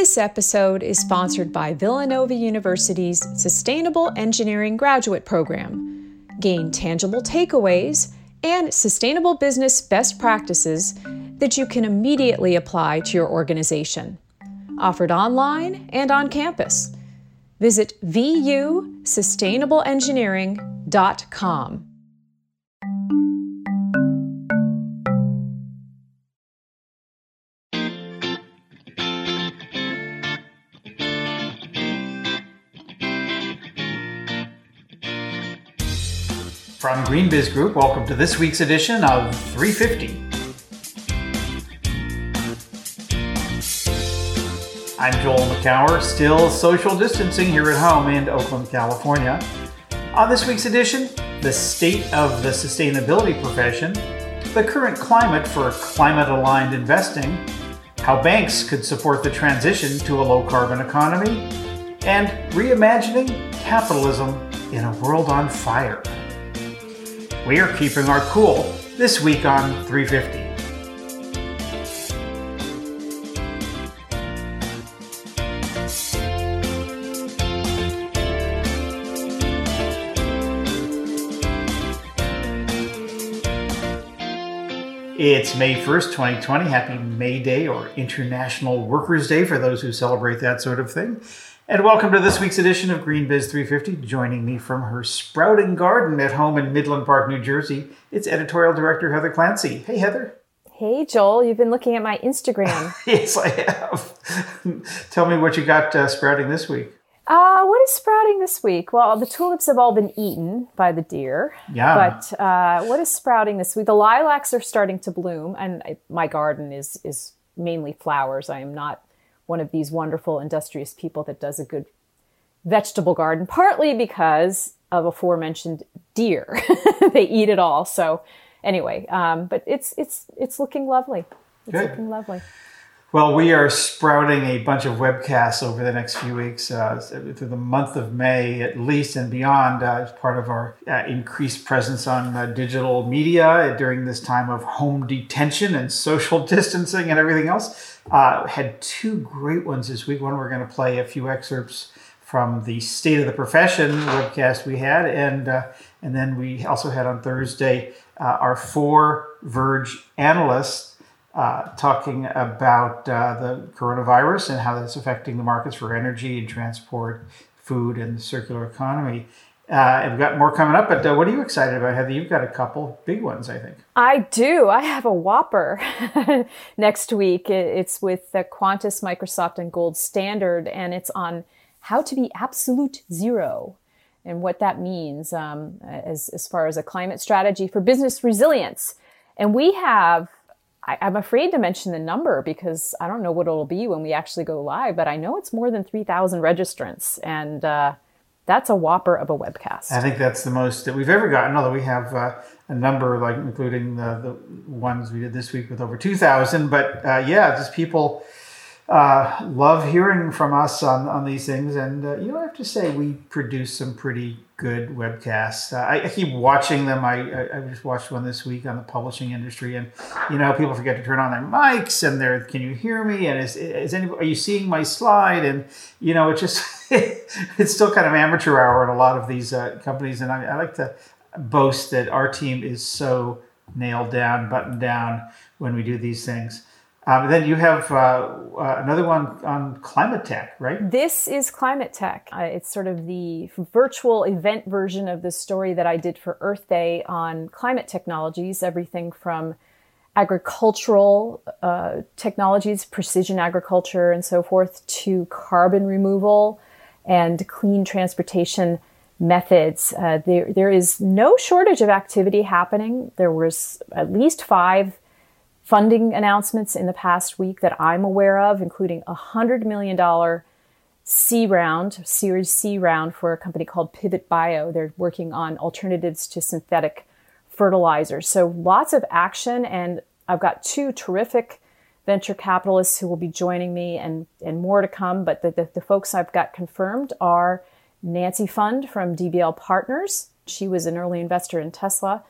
This episode is sponsored by Villanova University's Sustainable Engineering Graduate Program. Gain tangible takeaways and sustainable business best practices that you can immediately apply to your organization. Offered online and on campus. Visit vusustainableengineering.com. From GreenBiz Group, welcome to this week's edition of 350. I'm Joel Makower, still social distancing here at home in Oakland, California. On this week's edition, the state of the sustainability profession, the current climate for climate aligned investing, how banks could support the transition to a low carbon economy, and reimagining capitalism in a world on fire. We are keeping our cool this week on 350. It's May 1st, 2020. Happy May Day or International Workers' Day for those who celebrate that sort of thing. And welcome to this week's edition of GreenBiz 350. Joining me from her sprouting garden at home in Midland Park, New Jersey, it's editorial director Heather Clancy. Hey, Heather. Hey, Joel. You've been looking at my Instagram. yes, I have. Tell me what you got uh, sprouting this week. Uh, what is sprouting this week? Well, the tulips have all been eaten by the deer. Yeah. But uh, what is sprouting this week? The lilacs are starting to bloom, and I, my garden is is mainly flowers. I am not one of these wonderful industrious people that does a good vegetable garden, partly because of aforementioned deer. they eat it all. So anyway, um, but it's it's it's looking lovely. It's Good. looking lovely. Well, we are sprouting a bunch of webcasts over the next few weeks, uh, through the month of May at least and beyond, uh, as part of our uh, increased presence on uh, digital media during this time of home detention and social distancing and everything else. Uh, had two great ones this week. One, we're going to play a few excerpts from the State of the Profession webcast we had, and uh, and then we also had on Thursday our four Verge analysts uh, talking about uh, the coronavirus and how that's affecting the markets for energy and transport, food, and the circular economy. Uh, we've got more coming up, but uh, what are you excited about, Heather? You've got a couple big ones, I think. I do. I have a whopper next week. It's with the Qantas, Microsoft, and Gold Standard, and it's on how to be absolute zero and what that means um, as, as far as a climate strategy for business resilience. And we have I, am afraid to mention the number because I don't know what it'll be when we actually go live, but I know it's more than 3,000 registrants. And uh, that's a whopper of a webcast. I think that's the most that we've ever gotten, although we have uh, a number, like including the, the ones we did this week with over 2,000. But uh, yeah, just people uh, love hearing from us on, on these things. And, uh, you know, I have to say, we produce some pretty good webcasts. Uh, I, I, keep watching them. I, I, I, just watched one this week on the publishing industry. And, you know, people forget to turn on their mics and they're, can you hear me? And is, is anybody, are you seeing my slide? And, you know, it's just, it's still kind of amateur hour in a lot of these uh, companies. And I like to boast that our team is so nailed down, buttoned down when we do these things. Um, then you have uh, uh, another one on climate tech, right? This is climate tech. Uh, it's sort of the virtual event version of the story that I did for Earth Day on climate technologies, everything from agricultural uh, technologies, precision agriculture, and so forth, to carbon removal and clean transportation methods. Uh, there, there is no shortage of activity happening. There was at least five funding announcements in the past week that I'm aware of, including a $100 million C round, Series C round for a company called Pivot Bio. They're working on alternatives to synthetic fertilizers. So lots of action, and I've got two terrific venture capitalists who will be joining me and, and more to come. But the, the, the folks I've got confirmed are Nancy Pfund from DBL Partners. She was an early investor in Tesla.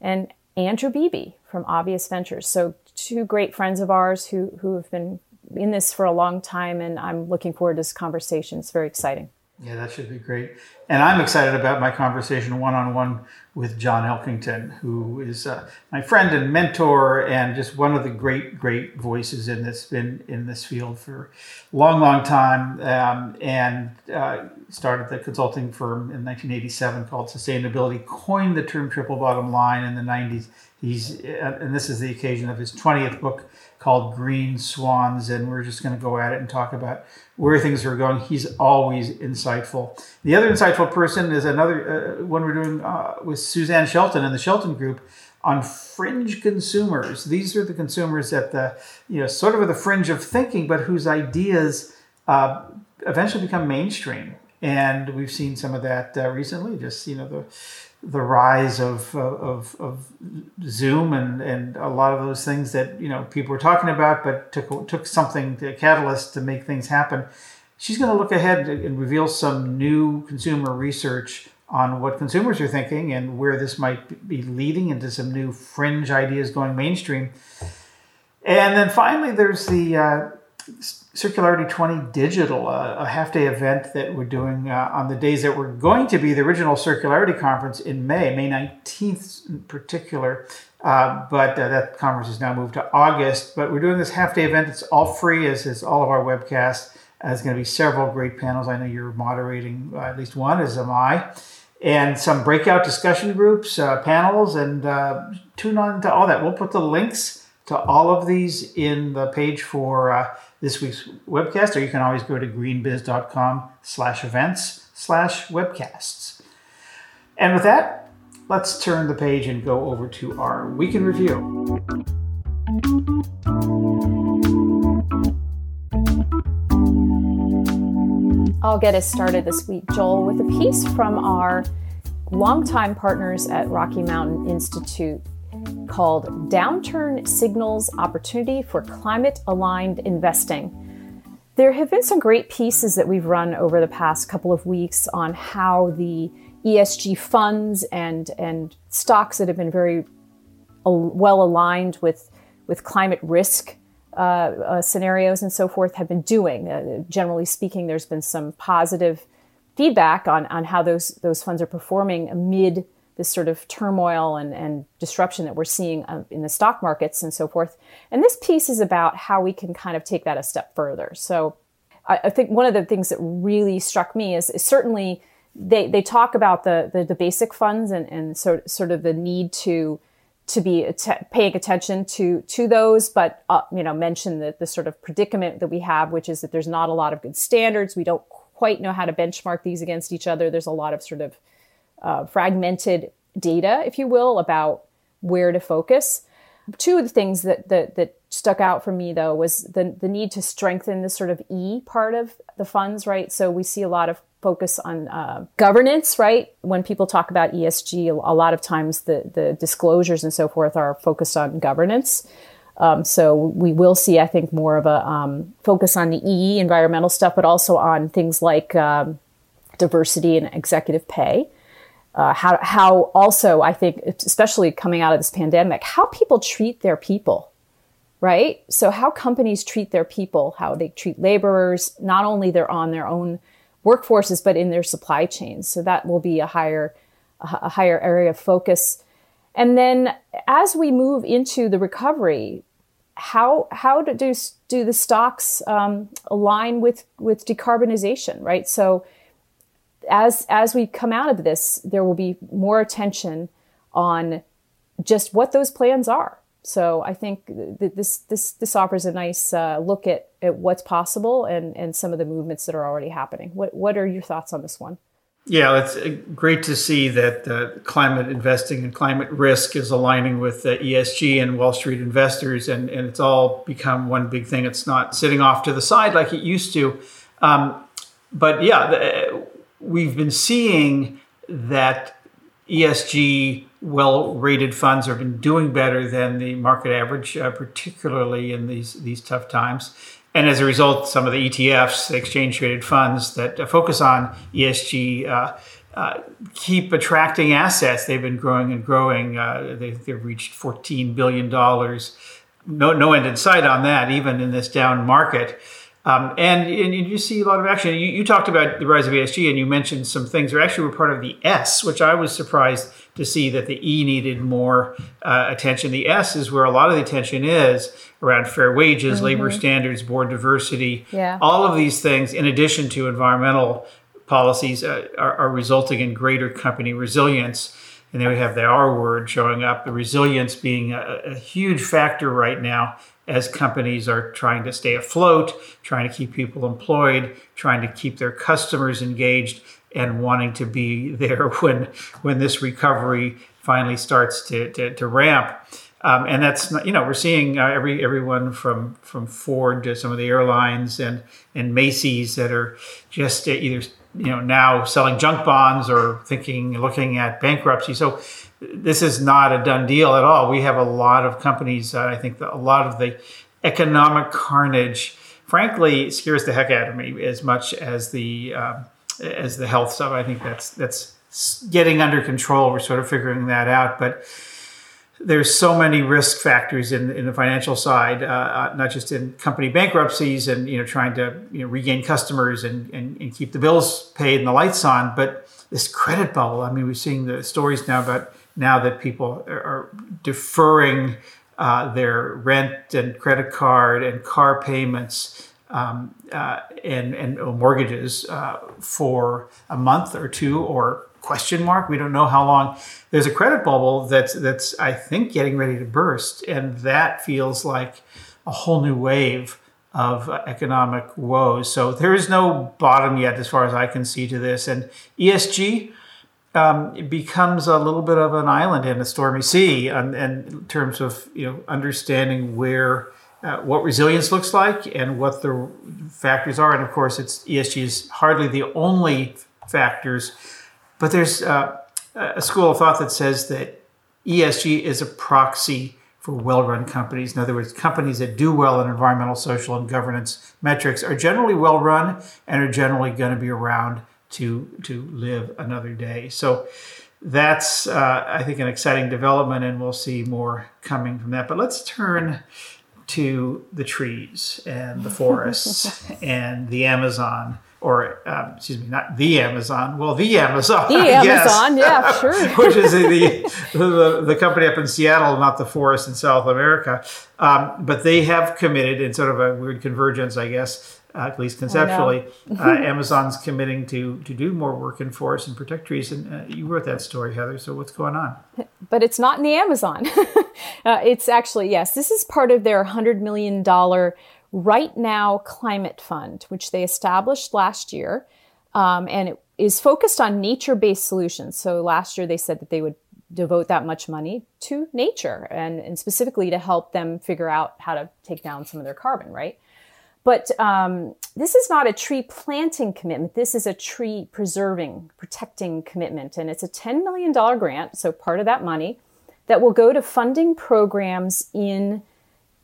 And Andrew Beebe from Obvious Ventures. So two great friends of ours who who have been in this for a long time, and I'm looking forward to this conversation. It's very exciting. Yeah, that should be great. And I'm excited about my conversation one on one with John Elkington, who is uh, my friend and mentor, and just one of the great, great voices in this in in this field for a long, long time. Um, and uh, started the consulting firm in 1987 called Sustainability. Coined the term triple bottom line in the 90s. He's uh, and this is the occasion of his 20th book called Green Swans, and we're just going to go at it and talk about where things are going. He's always insightful. The other insightful person is another uh, one we're doing uh, with Suzanne Shelton and the Shelton Group on fringe consumers. These are the consumers at the you know sort of at the fringe of thinking, but whose ideas uh, eventually become mainstream. And we've seen some of that uh, recently. Just you know the the rise of, of, of Zoom and, and a lot of those things that you know people were talking about, but took took something a catalyst to make things happen. She's going to look ahead and reveal some new consumer research on what consumers are thinking and where this might be leading into some new fringe ideas going mainstream. And then finally, there's the uh, Circularity 20 Digital, uh, a half day event that we're doing uh, on the days that were going to be the original Circularity Conference in May, May 19th in particular. Uh, but uh, that conference is now moved to August. But we're doing this half day event. It's all free, as is all of our webcasts. Uh, there's going to be several great panels. I know you're moderating uh, at least one, as am I. And some breakout discussion groups, panels, and tune on to all that. We'll put the links to all of these in the page for this week's webcast, or you can always go to greenbiz.com slash events slash webcasts. And with that, let's turn the page and go over to our week in review. I'll get us started this week, Joel, with a piece from our longtime partners at Rocky Mountain Institute called Downturn Signals Opportunity for Climate Aligned Investing. There have been some great pieces that we've run over the past couple of weeks on how the ESG funds and, and stocks that have been very well aligned with, with climate risk uh, uh, scenarios and so forth have been doing. Uh, generally speaking, there's been some positive feedback on, on how those, those funds are performing amid this sort of turmoil and, and disruption that we're seeing um, in the stock markets and so forth. And this piece is about how we can kind of take that a step further. So I, I think one of the things that really struck me is, is certainly they, they talk about the, the, the basic funds and, and sort, sort of the need to to be att- paying attention to to those, but uh, you know mention the, the sort of predicament that we have, which is that there's not a lot of good standards. We don't quite know how to benchmark these against each other. There's a lot of sort of uh, fragmented data, if you will, about where to focus. Two of the things that, that, that stuck out for me though was the, the need to strengthen the sort of E part of the funds, right? So we see a lot of focus on uh, governance, right? When people talk about ESG, a lot of times the, the disclosures and so forth are focused on governance. Um, so we will see, I think, more of a um, focus on the E, environmental stuff, but also on things like um, diversity and executive pay uh, how, how also I think, especially coming out of this pandemic, how people treat their people, right? So how companies treat their people, how they treat laborers, not only they're on their own workforces, but in their supply chains. So that will be a higher, a higher area of focus. And then as we move into the recovery, how how do do the stocks um, align with with decarbonization, right? So as as we come out of this, there will be more attention on just what those plans are. So I think that this this this offers a nice uh, look at, at what's possible and and some of the movements that are already happening. What what are your thoughts on this one? Yeah, it's uh, great to see that uh, climate investing and climate risk is aligning with uh, ESG and Wall Street investors, and, and it's all become one big thing. It's not sitting off to the side like it used to. Um, but yeah, the, we've been seeing that ESG well rated funds have been doing better than the market average, uh, particularly in these, these tough times. And as a result, some of the ETFs, the exchange traded funds that uh, focus on ESG, uh, uh, keep attracting assets. They've been growing and growing. Uh, they, have reached $14 billion no no end in sight on that, even in this down market. Um, and, and you see a lot of action. You, you, talked about the rise of ESG, and you mentioned some things that actually were part of the S, which I was surprised to see that the E needed more uh, attention. The S is where a lot of the attention is around fair wages, mm-hmm. labor standards, board diversity. Yeah. All of these things, in addition to environmental policies, uh, are, are resulting in greater company resilience. And then we have the R word showing up, the resilience being a, a huge factor right now as companies are trying to stay afloat, trying to keep people employed, trying to keep their customers engaged, and wanting to be there when when this recovery finally starts to, to, to ramp. Um, and that's you know we're seeing uh, every everyone from from Ford to some of the airlines and and Macy's that are just either you know now selling junk bonds or thinking looking at bankruptcy. So this is not a done deal at all. We have a lot of companies. Uh, I think a lot of the economic carnage, frankly, scares the heck out of me as much as the um, as the health stuff. I think that's that's getting under control. We're sort of figuring that out, but there's so many risk factors in, in the financial side, uh, uh, not just in company bankruptcies and you know trying to you know, regain customers and, and, and, keep the bills paid and the lights on, but this credit bubble. I mean, we're seeing the stories now about now that people are deferring uh, their rent and credit card and car payments um, uh, and, and mortgages uh, for a month or two or question mark. We don't know how long. There's a credit bubble that's that's i think getting ready to burst and that feels like a whole new wave of economic woes. So there is no bottom yet as far as i can see to this. And esg um, becomes a little bit of an island in a stormy sea, and, and in terms of you know understanding where uh, what resilience looks like and what the factors are. And of course, it's ESG is hardly the only factors, but there's uh, a school of thought that says that ESG is a proxy for well-run companies. In other words, companies that do well in environmental, social, and governance metrics are generally well-run and are generally going to be around to to live another day. So that's uh, I think an exciting development, and we'll see more coming from that. But let's turn to the trees and the forests and the Amazon. Or um, excuse me, not the Amazon. Well, the Amazon. The Amazon, yeah, sure. Which is the, the, the company up in Seattle, not the forest in South America. Um, but they have committed in sort of a weird convergence, I guess, uh, at least conceptually, uh, Amazon's committing to to do more work in forests and protect trees. And uh, you wrote that story, Heather. So what's going on? But it's not in the Amazon. Uh, it's actually yes. This is part of their hundred million dollar Right Now Climate Fund, which they established last year, um, and it is focused on nature based solutions. So last year they said that they would devote that much money to nature and, and specifically to help them figure out how to take down some of their carbon, right? But um, this is not a tree planting commitment. This is a tree preserving, protecting commitment. And it's a $10 million grant, so part of that money, that will go to funding programs in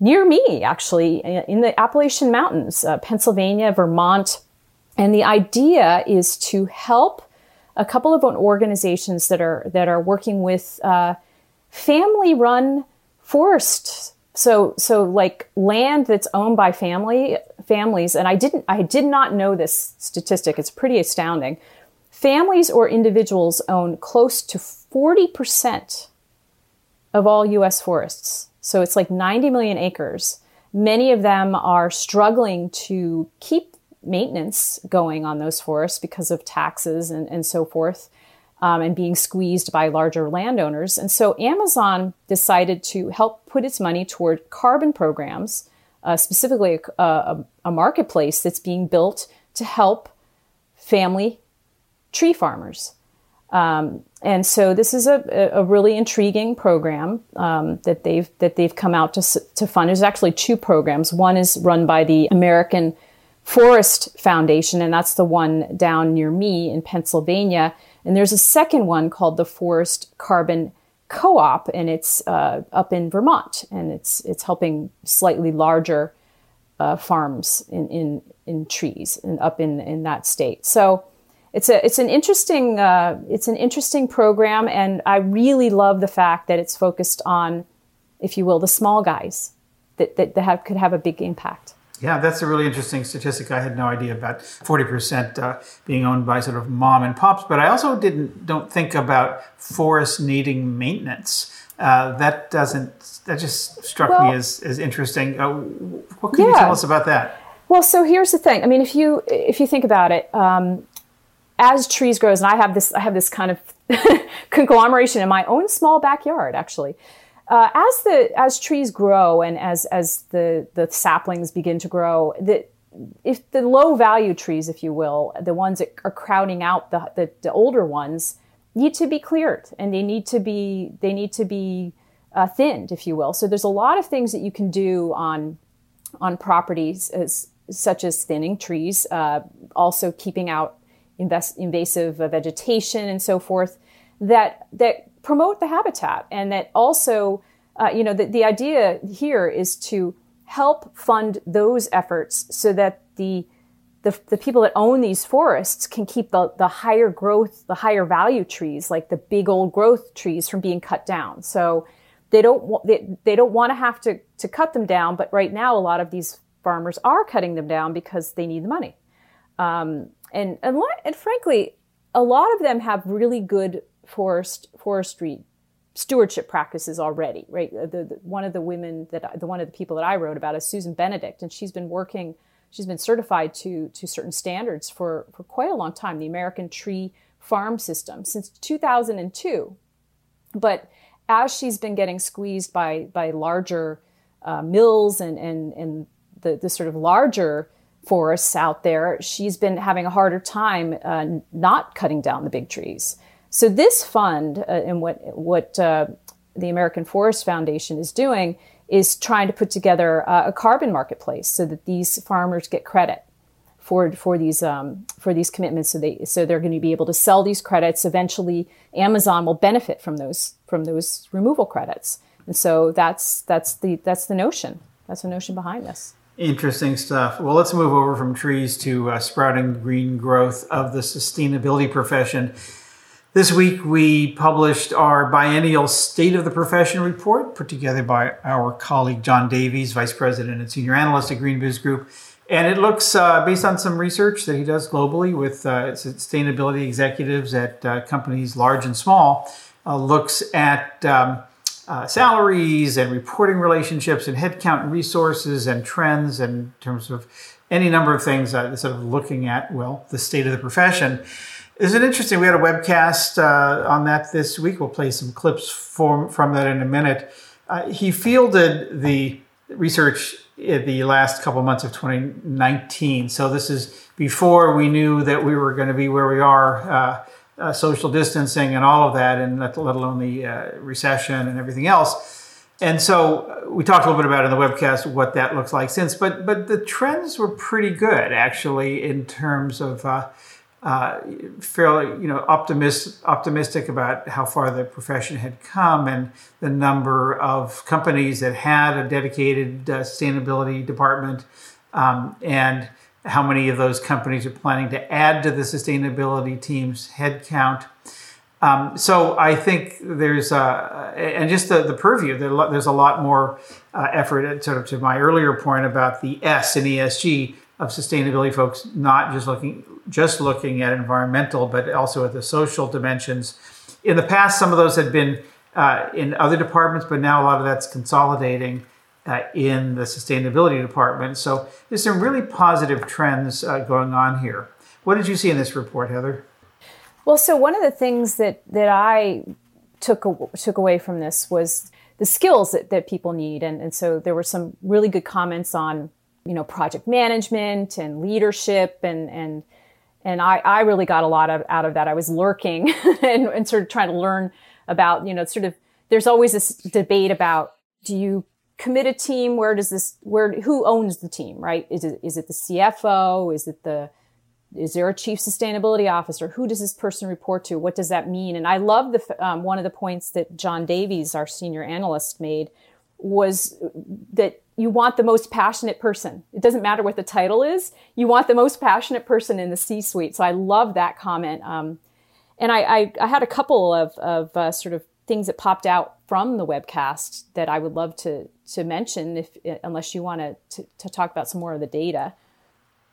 near me, actually, in the Appalachian Mountains, uh, Pennsylvania, Vermont. And the idea is to help a couple of organizations that are that are working with uh, family-run forests. so so like land that's owned by family families and i didn't i did not know this statistic it's pretty astounding families or individuals own close to 40% of all us forests so it's like 90 million acres many of them are struggling to keep maintenance going on those forests because of taxes and, and so forth um, and being squeezed by larger landowners. And so Amazon decided to help put its money toward carbon programs, uh, specifically a, a, a, marketplace that's being built to help family tree farmers. Um, and so this is a, a really intriguing program um, that they've that they've come out to, to fund. There's actually two programs. One is run by the American Forest Foundation, and that's the one down near me in Pennsylvania and there's a second one called the Forest Carbon Co-op, and it's uh, up in Vermont, and it's it's helping slightly larger uh, farms in, in in trees and up in in that state. So it's a it's an interesting uh, it's an interesting program, and I really love the fact that it's focused on, if you will, the small guys, that, that, that have, could have a big impact. Yeah, that's a really interesting statistic. I had no idea about 40% uh, being owned by sort of mom and pops, but I also didn't don't think about forests needing maintenance. Uh, that doesn't that just struck well, me as, as interesting. Uh, what can yeah. you tell us about that? Well, so here's the thing. I mean, if you if you think about it, um, as trees grows, and I have this I have this kind of conglomeration in my own small backyard, actually. Uh, as the as trees grow and as as the the saplings begin to grow, the if the low value trees, if you will, the ones that are crowding out the, the, the older ones, need to be cleared and they need to be they need to be uh, thinned, if you will. So there's a lot of things that you can do on on properties as, such as thinning trees, uh, also keeping out invest, invasive vegetation and so forth that that promote the habitat and that also, uh, you know, the, the idea here is to help fund those efforts so that the, the, the people that own these forests can keep the, the higher growth, the higher value trees, like the big old growth trees from being cut down. So they don't, they, they don't want to have to, to cut them down. But right now, a lot of these farmers are cutting them down because they need the money. Um, and, and, and frankly, a lot of them have really good forest forestry stewardship practices already, right? The, the, one of the women that the one of the people that I wrote about is Susan Benedict, and she's been working. She's been certified to to certain standards for for quite a long time. The American Tree Farm System since 2002, but as she's been getting squeezed by by larger uh, mills and and and the the sort of larger forests out there, she's been having a harder time uh, not cutting down the big trees. So this fund uh, and what what uh, the American Forest Foundation is doing is trying to put together uh, a carbon marketplace so that these farmers get credit for for these um, for these commitments. So they so they're going to be able to sell these credits. Eventually, Amazon will benefit from those from those removal credits. And so that's that's the that's the notion. That's the notion behind this. Interesting stuff. Well, let's move over from trees to uh, sprouting green growth of the sustainability profession. This week, we published our biennial State of the Profession report, put together by our colleague John Davies, Vice President and Senior Analyst at GreenBiz Group. And it looks, uh, based on some research that he does globally with uh, sustainability executives at uh, companies large and small, uh, looks at um, uh, salaries and reporting relationships and headcount and resources and trends in terms of any number of things, uh, sort of looking at, well, the state of the profession. Is it interesting? We had a webcast uh, on that this week. We'll play some clips from, from that in a minute. Uh, he fielded the research in the last couple months of 2019. So this is before we knew that we were going to be where we are, uh, social distancing and all of that, and let, let alone the uh, recession and everything else. And so uh, we talked a little bit about in the webcast what that looks like since, but but the trends were pretty good actually in terms of uh, uh, fairly, you know, optimist, optimistic about how far the profession had come and the number of companies that had a dedicated uh, sustainability department, um, and how many of those companies are planning to add to the sustainability team's headcount. Um, so I think there's, and just the, the purview, there's a lot more uh, effort, at, sort of to my earlier point about the S in ESG of sustainability folks, not just looking just looking at environmental, but also at the social dimensions. In the past, some of those had been uh, in other departments, but now a lot of that's consolidating uh, in the sustainability department. So there's some really positive trends uh, going on here. What did you see in this report, Heather? Well, so one of the things that that I took took away from this was the skills that, that people need, and, and so there were some really good comments on you know project management and leadership and and and I, I really got a lot of, out of that. I was lurking and, and sort of trying to learn about, you know, sort of, there's always this debate about, do you commit a team? Where does this, where, who owns the team, right? Is it, is it the CFO? Is it the, is there a chief sustainability officer? Who does this person report to? What does that mean? And I love the, um, one of the points that John Davies, our senior analyst made was that you want the most passionate person. It doesn't matter what the title is. You want the most passionate person in the C-suite. So I love that comment. Um, and I, I, I, had a couple of, of uh, sort of things that popped out from the webcast that I would love to to mention, if unless you want to to talk about some more of the data.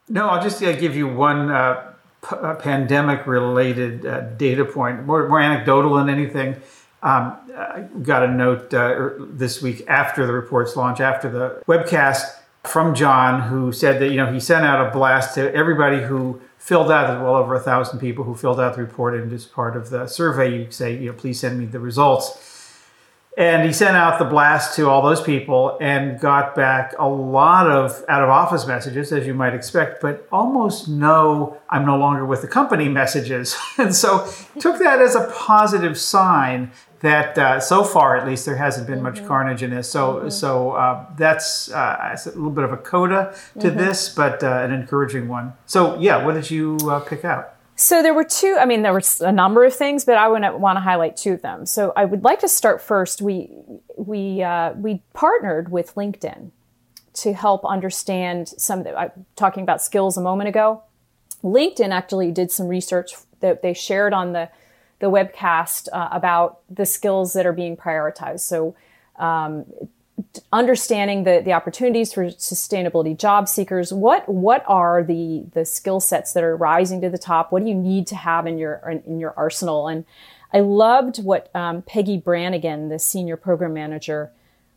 No, I'll just uh, give you one uh, p- uh, pandemic related uh, data point, more, more anecdotal than anything. Um, I got a note uh, er, this week after the report's launch, after the webcast from John, who said that you know he sent out a blast to everybody who filled out. Well over a thousand people who filled out the report, and as part of the survey, you say, you know, please send me the results. And he sent out the blast to all those people and got back a lot of out of office messages, as you might expect, but almost no I'm no longer with the company messages. and so took that as a positive sign that uh, so far, at least, there hasn't been mm-hmm. much carnage in this. So, mm-hmm. so uh, that's uh, a little bit of a coda to mm-hmm. this, but uh, an encouraging one. So, yeah, what did you uh, pick out? So there were two. I mean, there was a number of things, but I want to highlight two of them. So I would like to start first. We we uh, we partnered with LinkedIn to help understand some. of The, I'm talking about skills a moment ago. LinkedIn actually did some research that they shared on the the webcast uh, about the skills that are being prioritized. So, um, understanding the, the opportunities for sustainability job seekers. What what are the the skill sets that are rising to the top? What do you need to have in your in your arsenal? And I loved what um, Peggy Brannigan, the senior program manager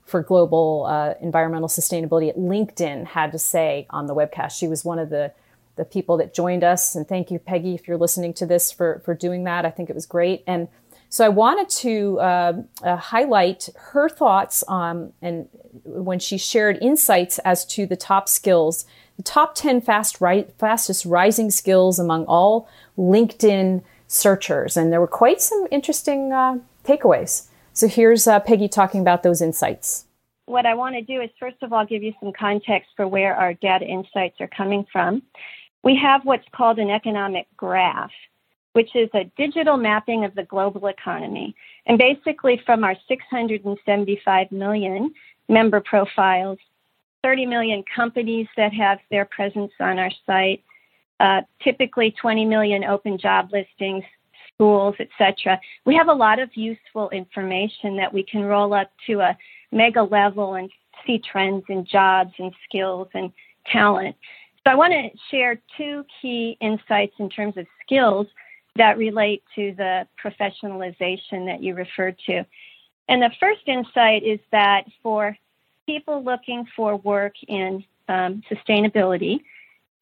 for global uh, environmental sustainability at LinkedIn, had to say on the webcast. She was one of the the people that joined us. And thank you, Peggy, if you're listening to this for, for doing that. I think it was great. And so I wanted to uh, uh, highlight her thoughts on, and when she shared insights as to the top skills, the top 10 fast ri- fastest rising skills among all LinkedIn searchers. And there were quite some interesting uh, takeaways. So here's uh, Peggy talking about those insights. What I want to do is, first of all, give you some context for where our data insights are coming from we have what's called an economic graph, which is a digital mapping of the global economy. And basically, from our 675 million member profiles, 30 million companies that have their presence on our site, uh, typically 20 million open job listings, schools, etc. We have a lot of useful information that we can roll up to a mega level and see trends in jobs and skills and talent. So I want to share two key insights in terms of skills that relate to the professionalization that you referred to. And the first insight is that for people looking for work in um, sustainability,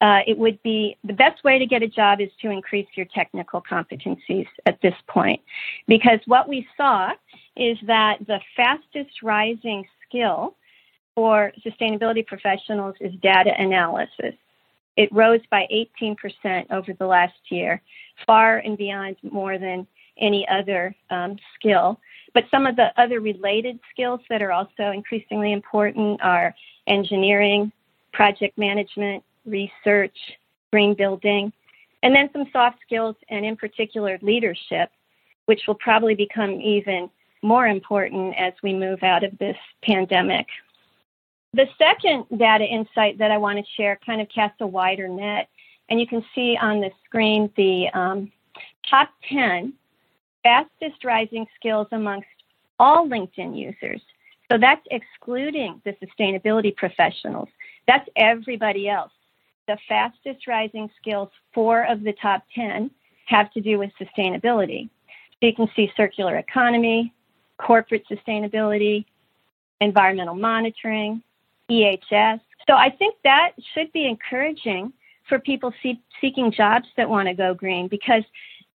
uh, it would be the best way to get a job is to increase your technical competencies at this point. Because what we saw is that the fastest rising skill for sustainability professionals is data analysis. It rose by 18% over the last year, far and beyond more than any other um, skill. But some of the other related skills that are also increasingly important are engineering, project management, research, green building, and then some soft skills, and in particular, leadership, which will probably become even more important as we move out of this pandemic. The second data insight that I want to share kind of casts a wider net, and you can see on the screen the um, top 10 fastest rising skills amongst all LinkedIn users. So that's excluding the sustainability professionals. That's everybody else. The fastest rising skills, four of the top 10, have to do with sustainability. So you can see circular economy, corporate sustainability, environmental monitoring, EHS. So I think that should be encouraging for people see- seeking jobs that want to go green because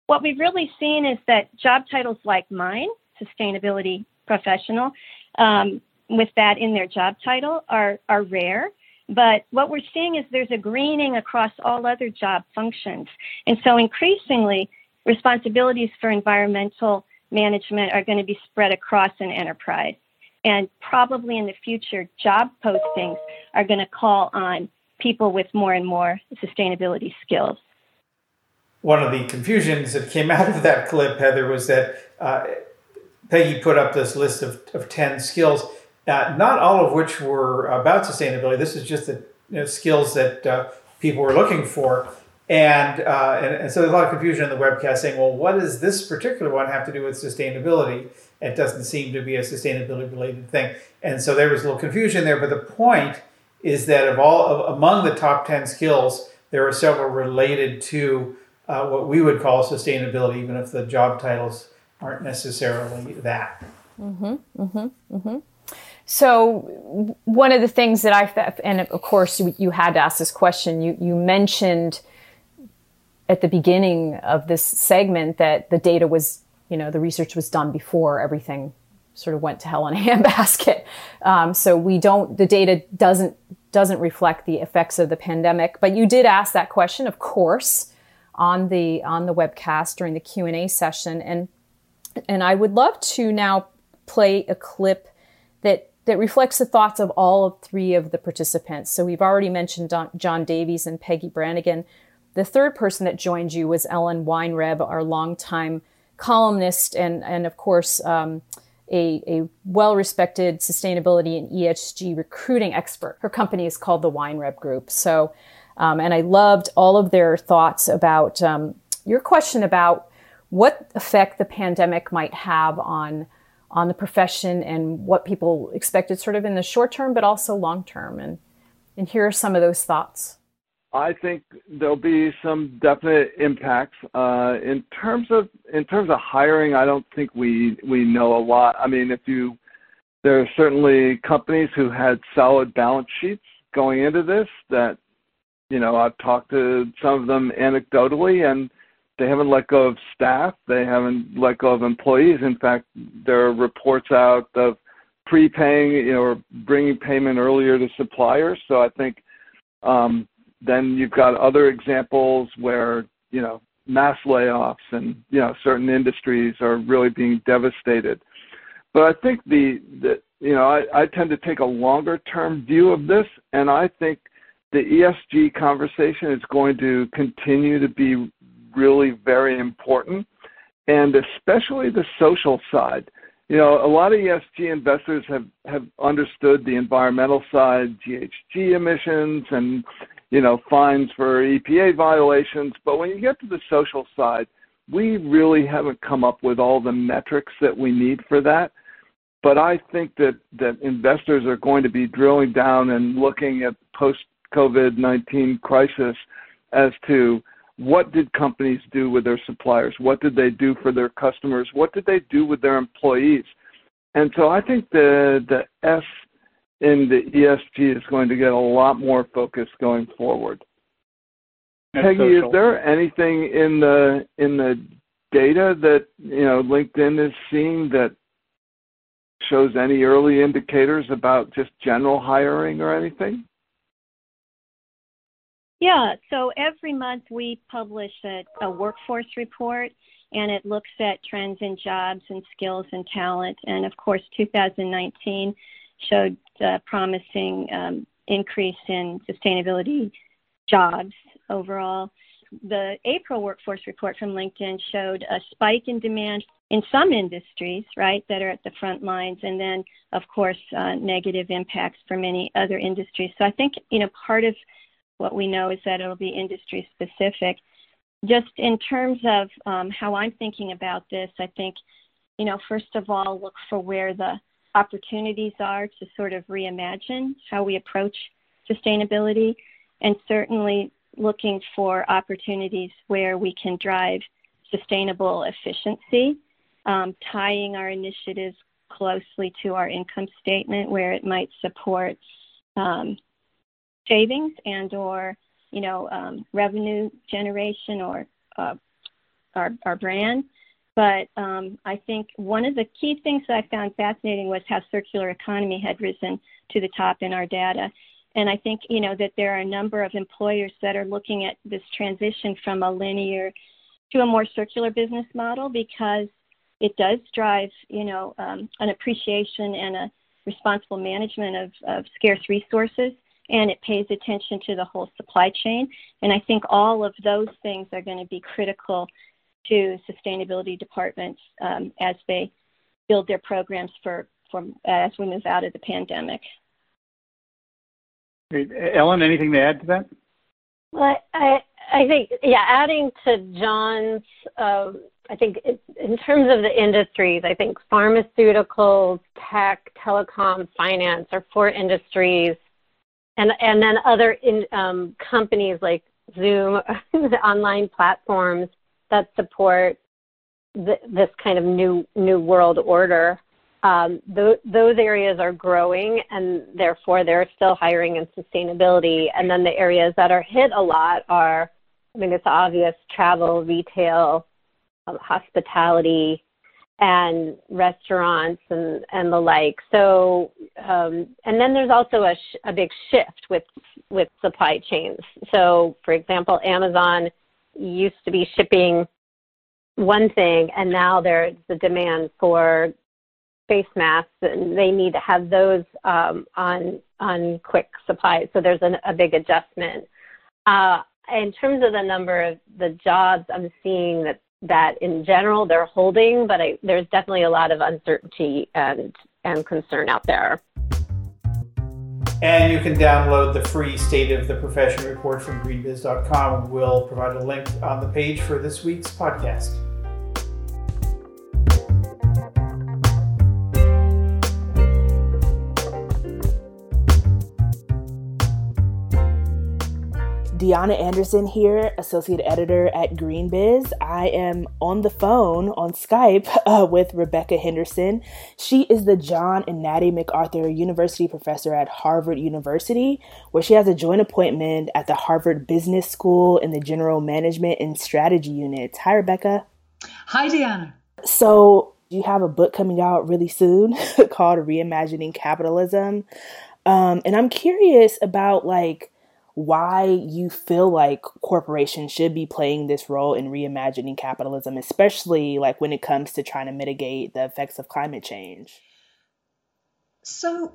what we've really seen is that job titles like mine, sustainability professional, um, with that in their job title are, are rare. But what we're seeing is there's a greening across all other job functions. And so increasingly, responsibilities for environmental management are going to be spread across an enterprise. And probably in the future, job postings are going to call on people with more and more sustainability skills. One of the confusions that came out of that clip, Heather, was that uh, Peggy put up this list of, of 10 skills, uh, not all of which were about sustainability. This is just the you know, skills that uh, people were looking for. And, uh, and, and so there's a lot of confusion in the webcast saying, well, what does this particular one have to do with sustainability? It doesn't seem to be a sustainability related thing. And so there was a little confusion there. But the point is that of all of, among the top 10 skills, there are several related to uh, what we would call sustainability, even if the job titles aren't necessarily that. Mm-hmm, mm-hmm, mm-hmm. So one of the things that I and of course you, you had to ask this question. You you mentioned at the beginning of this segment that the data was, you know, the research was done before everything sort of went to hell in a handbasket. Um, so we don't, the data doesn't doesn't reflect the effects of the pandemic. But you did ask that question, of course, on the on the webcast during the Q and A session, and and I would love to now play a clip that that reflects the thoughts of all of three of the participants. So we've already mentioned John Davies and Peggy Brannigan. The third person that joined you was Ellen Weinreb, our longtime columnist and, and of course, um, a, a well respected sustainability and ESG recruiting expert. Her company is called the Weinreb Group. So, um, and I loved all of their thoughts about um, your question about what effect the pandemic might have on on the profession and what people expected sort of in the short term, but also long term. And, and here are some of those thoughts. I think there'll be some definite impacts uh, in terms of in terms of hiring. I don't think we we know a lot. I mean, if you there are certainly companies who had solid balance sheets going into this that you know I've talked to some of them anecdotally and they haven't let go of staff. They haven't let go of employees. In fact, there are reports out of prepaying you know, or bringing payment earlier to suppliers. So I think um, then you've got other examples where you know mass layoffs and you know certain industries are really being devastated. But I think the, the you know I, I tend to take a longer term view of this, and I think the ESG conversation is going to continue to be really very important, and especially the social side. You know, a lot of ESG investors have, have understood the environmental side, GHG emissions, and you know fines for EPA violations. But when you get to the social side, we really haven't come up with all the metrics that we need for that. But I think that that investors are going to be drilling down and looking at post COVID 19 crisis as to what did companies do with their suppliers? What did they do for their customers? What did they do with their employees? And so I think the the S in the ESG is going to get a lot more focus going forward. Peggy, social. is there anything in the in the data that you know LinkedIn is seeing that shows any early indicators about just general hiring or anything? Yeah, so every month we publish a, a, workforce report and it looks at trends in jobs and skills and talent. And of course, 2019 showed a promising um, increase in sustainability jobs overall. The April workforce report from LinkedIn showed a spike in demand in some industries, right, that are at the front lines, and then, of course, uh, negative impacts for many other industries. So I think, you know, part of what we know is that it'll be industry specific. Just in terms of um, how I'm thinking about this, I think, you know, first of all, look for where the opportunities are to sort of reimagine how we approach sustainability, and certainly looking for opportunities where we can drive sustainable efficiency, um, tying our initiatives closely to our income statement where it might support um, savings and or you know um, revenue generation or uh, our, our brand. But um, I think one of the key things that I found fascinating was how circular economy had risen to the top in our data. And I think you know that there are a number of employers that are looking at this transition from a linear to a more circular business model because it does drive you know um, an appreciation and a responsible management of, of scarce resources and it pays attention to the whole supply chain. And I think all of those things are going to be critical to sustainability departments um, as they build their programs for, for as we move out of the pandemic. Great. Ellen, anything to add to that? Well, I, I think, yeah, adding to John's uh, I think in terms of the industries, I think pharmaceuticals, tech, telecom, finance are four industries, and and then other in, um, companies like Zoom, the online platforms that support this kind of new new world order. Um, th- those areas are growing, and therefore they're still hiring in sustainability. And then the areas that are hit a lot are, I mean, it's obvious: travel, retail, um, hospitality and restaurants and, and the like. So, um, and then there's also a, sh- a big shift with with supply chains. So, for example, Amazon used to be shipping one thing, and now there's the demand for face masks, and they need to have those um, on on quick supply. So there's an, a big adjustment. Uh, in terms of the number of the jobs, I'm seeing that that in general they're holding, but I, there's definitely a lot of uncertainty and, and concern out there. And you can download the free State of the Profession report from greenbiz.com. We'll provide a link on the page for this week's podcast. Deanna Anderson here, associate editor at GreenBiz. I am on the phone on Skype uh, with Rebecca Henderson. She is the John and Natty McArthur University professor at Harvard University, where she has a joint appointment at the Harvard Business School in the General Management and Strategy units. Hi, Rebecca. Hi, Deanna. So, you have a book coming out really soon called Reimagining Capitalism. Um, and I'm curious about like why you feel like corporations should be playing this role in reimagining capitalism, especially like when it comes to trying to mitigate the effects of climate change. So,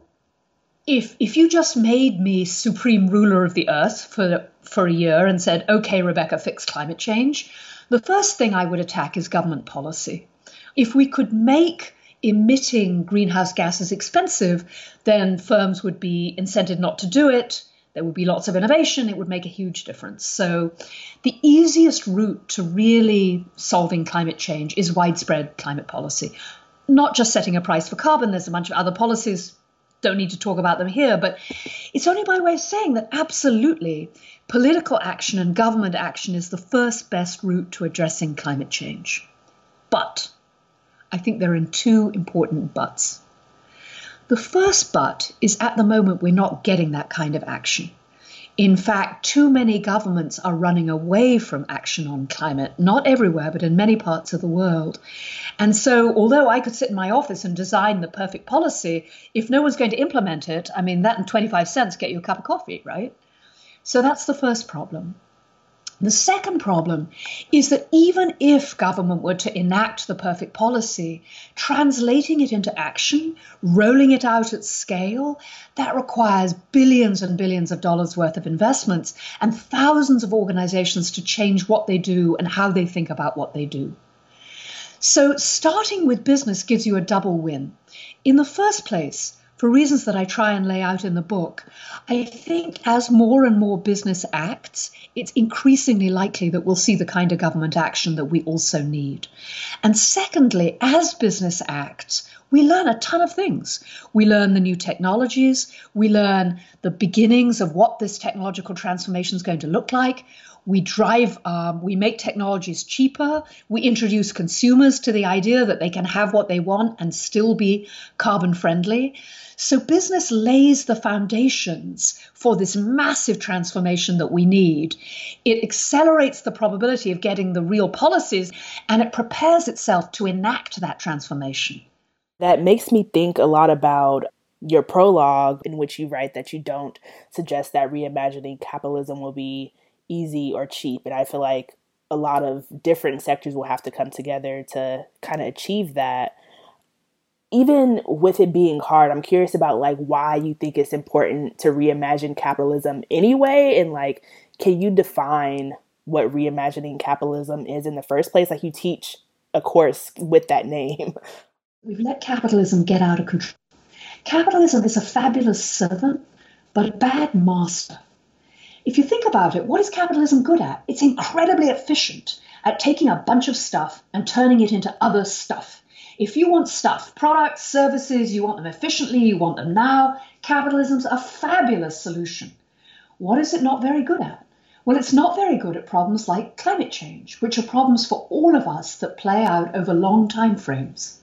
if if you just made me supreme ruler of the earth for for a year and said, "Okay, Rebecca, fix climate change," the first thing I would attack is government policy. If we could make emitting greenhouse gases expensive, then firms would be incented not to do it there would be lots of innovation, it would make a huge difference. So, the easiest route to really solving climate change is widespread climate policy. Not just setting a price for carbon, there's a bunch of other policies, don't need to talk about them here, but it's only by way of saying that absolutely political action and government action is the first best route to addressing climate change. But I think there are two important buts. The first but is at the moment we're not getting that kind of action. In fact, too many governments are running away from action on climate, not everywhere, but in many parts of the world. And so, although I could sit in my office and design the perfect policy, if no one's going to implement it, I mean, that and 25 cents get you a cup of coffee, right? So that's the first problem. The second problem is that even if government were to enact the perfect policy, translating it into action, rolling it out at scale, that requires billions and billions of dollars worth of investments and thousands of organizations to change what they do and how they think about what they do. So, starting with business gives you a double win. In the first place, for reasons that I try and lay out in the book, I think as more and more business acts, it's increasingly likely that we'll see the kind of government action that we also need. And secondly, as business acts, we learn a ton of things. We learn the new technologies, we learn the beginnings of what this technological transformation is going to look like. We drive, um, we make technologies cheaper. We introduce consumers to the idea that they can have what they want and still be carbon friendly. So business lays the foundations for this massive transformation that we need. It accelerates the probability of getting the real policies and it prepares itself to enact that transformation. That makes me think a lot about your prologue, in which you write that you don't suggest that reimagining capitalism will be easy or cheap. And I feel like a lot of different sectors will have to come together to kind of achieve that even with it being hard, I'm curious about like why you think it's important to reimagine capitalism anyway and like can you define what reimagining capitalism is in the first place? Like you teach a course with that name. We've let capitalism get out of control. Capitalism is a fabulous servant, but a bad master. If you think about it, what is capitalism good at? It's incredibly efficient at taking a bunch of stuff and turning it into other stuff. If you want stuff, products, services, you want them efficiently, you want them now, capitalism's a fabulous solution. What is it not very good at? Well, it's not very good at problems like climate change, which are problems for all of us that play out over long time frames.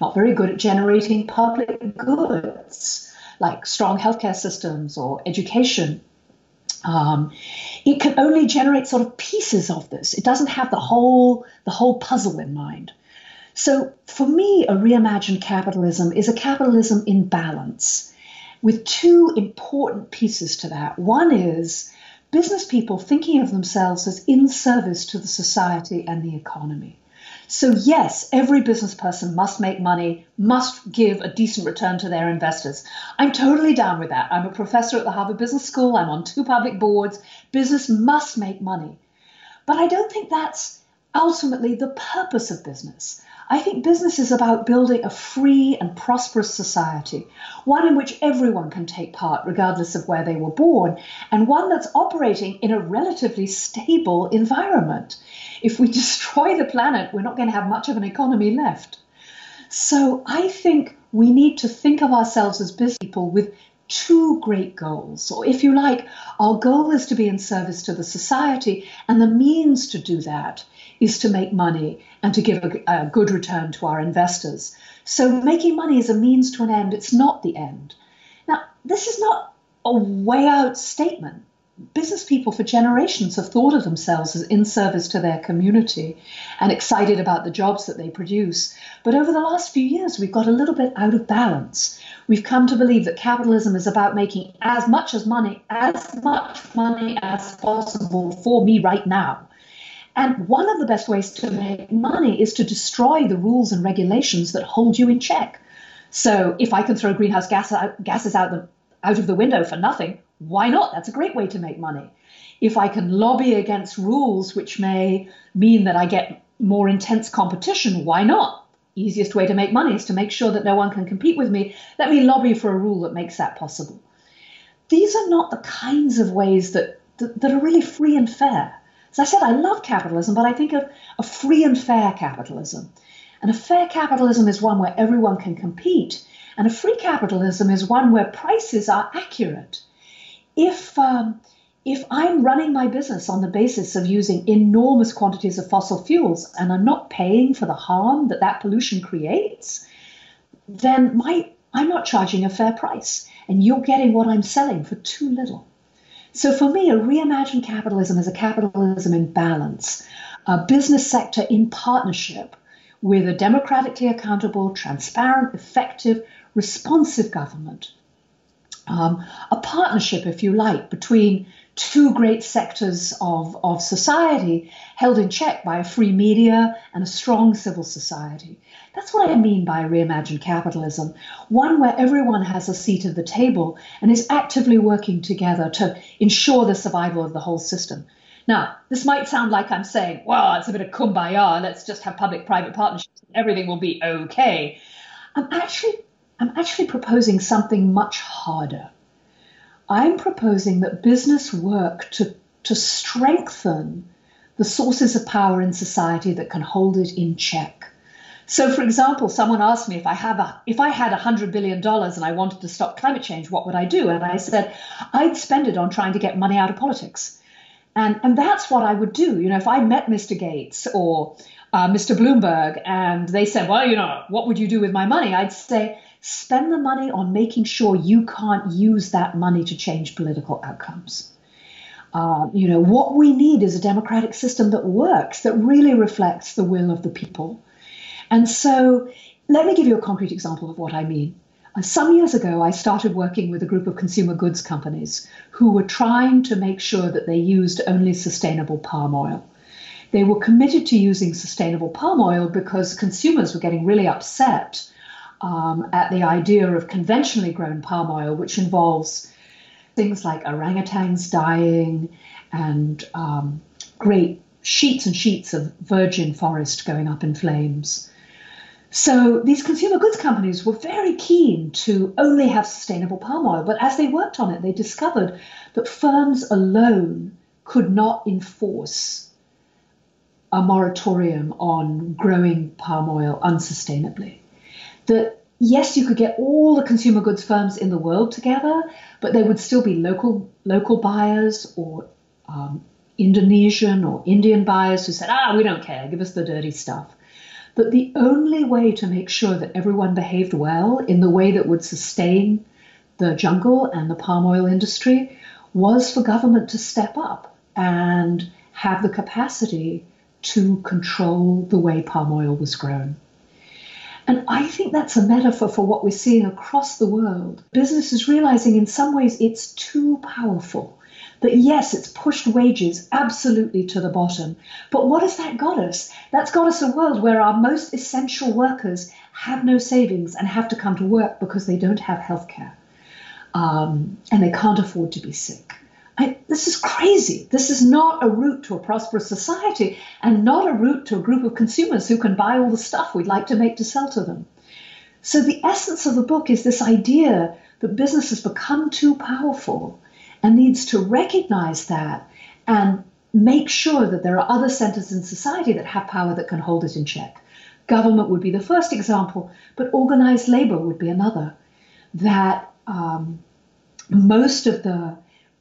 Not very good at generating public goods like strong healthcare systems or education. Um, it can only generate sort of pieces of this. It doesn't have the whole the whole puzzle in mind. So for me, a reimagined capitalism is a capitalism in balance with two important pieces to that. One is business people thinking of themselves as in service to the society and the economy. So, yes, every business person must make money, must give a decent return to their investors. I'm totally down with that. I'm a professor at the Harvard Business School, I'm on two public boards. Business must make money. But I don't think that's ultimately the purpose of business. I think business is about building a free and prosperous society, one in which everyone can take part, regardless of where they were born, and one that's operating in a relatively stable environment. If we destroy the planet, we're not going to have much of an economy left. So I think we need to think of ourselves as business people with two great goals. Or if you like, our goal is to be in service to the society, and the means to do that is to make money and to give a, a good return to our investors. So making money is a means to an end, it's not the end. Now, this is not a way out statement. Business people for generations have thought of themselves as in service to their community and excited about the jobs that they produce. But over the last few years, we've got a little bit out of balance. We've come to believe that capitalism is about making as much as money, as much money as possible for me right now. And one of the best ways to make money is to destroy the rules and regulations that hold you in check. So if I can throw greenhouse gas out, gases out, the, out of the window for nothing, why not? That's a great way to make money. If I can lobby against rules which may mean that I get more intense competition, why not? Easiest way to make money is to make sure that no one can compete with me. Let me lobby for a rule that makes that possible. These are not the kinds of ways that, that, that are really free and fair. As I said, I love capitalism, but I think of a free and fair capitalism. And a fair capitalism is one where everyone can compete, and a free capitalism is one where prices are accurate. If um, if I'm running my business on the basis of using enormous quantities of fossil fuels and I'm not paying for the harm that that pollution creates, then my I'm not charging a fair price, and you're getting what I'm selling for too little. So for me, a reimagined capitalism is a capitalism in balance, a business sector in partnership with a democratically accountable, transparent, effective, responsive government. Um, a partnership, if you like, between two great sectors of, of society held in check by a free media and a strong civil society. That's what I mean by reimagined capitalism one where everyone has a seat at the table and is actively working together to ensure the survival of the whole system. Now, this might sound like I'm saying, well, it's a bit of kumbaya, let's just have public private partnerships, and everything will be okay. I'm actually I'm actually proposing something much harder. I'm proposing that business work to, to strengthen the sources of power in society that can hold it in check. So, for example, someone asked me if I have a, if I had hundred billion dollars and I wanted to stop climate change, what would I do? And I said I'd spend it on trying to get money out of politics, and and that's what I would do. You know, if I met Mr. Gates or uh, Mr. Bloomberg and they said, well, you know, what would you do with my money? I'd say spend the money on making sure you can't use that money to change political outcomes. Uh, you know, what we need is a democratic system that works, that really reflects the will of the people. And so, let me give you a concrete example of what I mean. Uh, some years ago, I started working with a group of consumer goods companies who were trying to make sure that they used only sustainable palm oil. They were committed to using sustainable palm oil because consumers were getting really upset um, at the idea of conventionally grown palm oil, which involves things like orangutans dying and um, great sheets and sheets of virgin forest going up in flames. So these consumer goods companies were very keen to only have sustainable palm oil, but as they worked on it, they discovered that firms alone could not enforce a moratorium on growing palm oil unsustainably. That yes, you could get all the consumer goods firms in the world together, but they would still be local local buyers or um, Indonesian or Indian buyers who said, ah, we don't care, give us the dirty stuff. But the only way to make sure that everyone behaved well in the way that would sustain the jungle and the palm oil industry was for government to step up and have the capacity to control the way palm oil was grown. And I think that's a metaphor for what we're seeing across the world. Business is realizing in some ways it's too powerful. That yes, it's pushed wages absolutely to the bottom. But what has that got us? That's got us a world where our most essential workers have no savings and have to come to work because they don't have health care um, and they can't afford to be sick. I, this is crazy. This is not a route to a prosperous society and not a route to a group of consumers who can buy all the stuff we'd like to make to sell to them. So, the essence of the book is this idea that business has become too powerful and needs to recognize that and make sure that there are other centers in society that have power that can hold it in check. Government would be the first example, but organized labor would be another. That um, most of the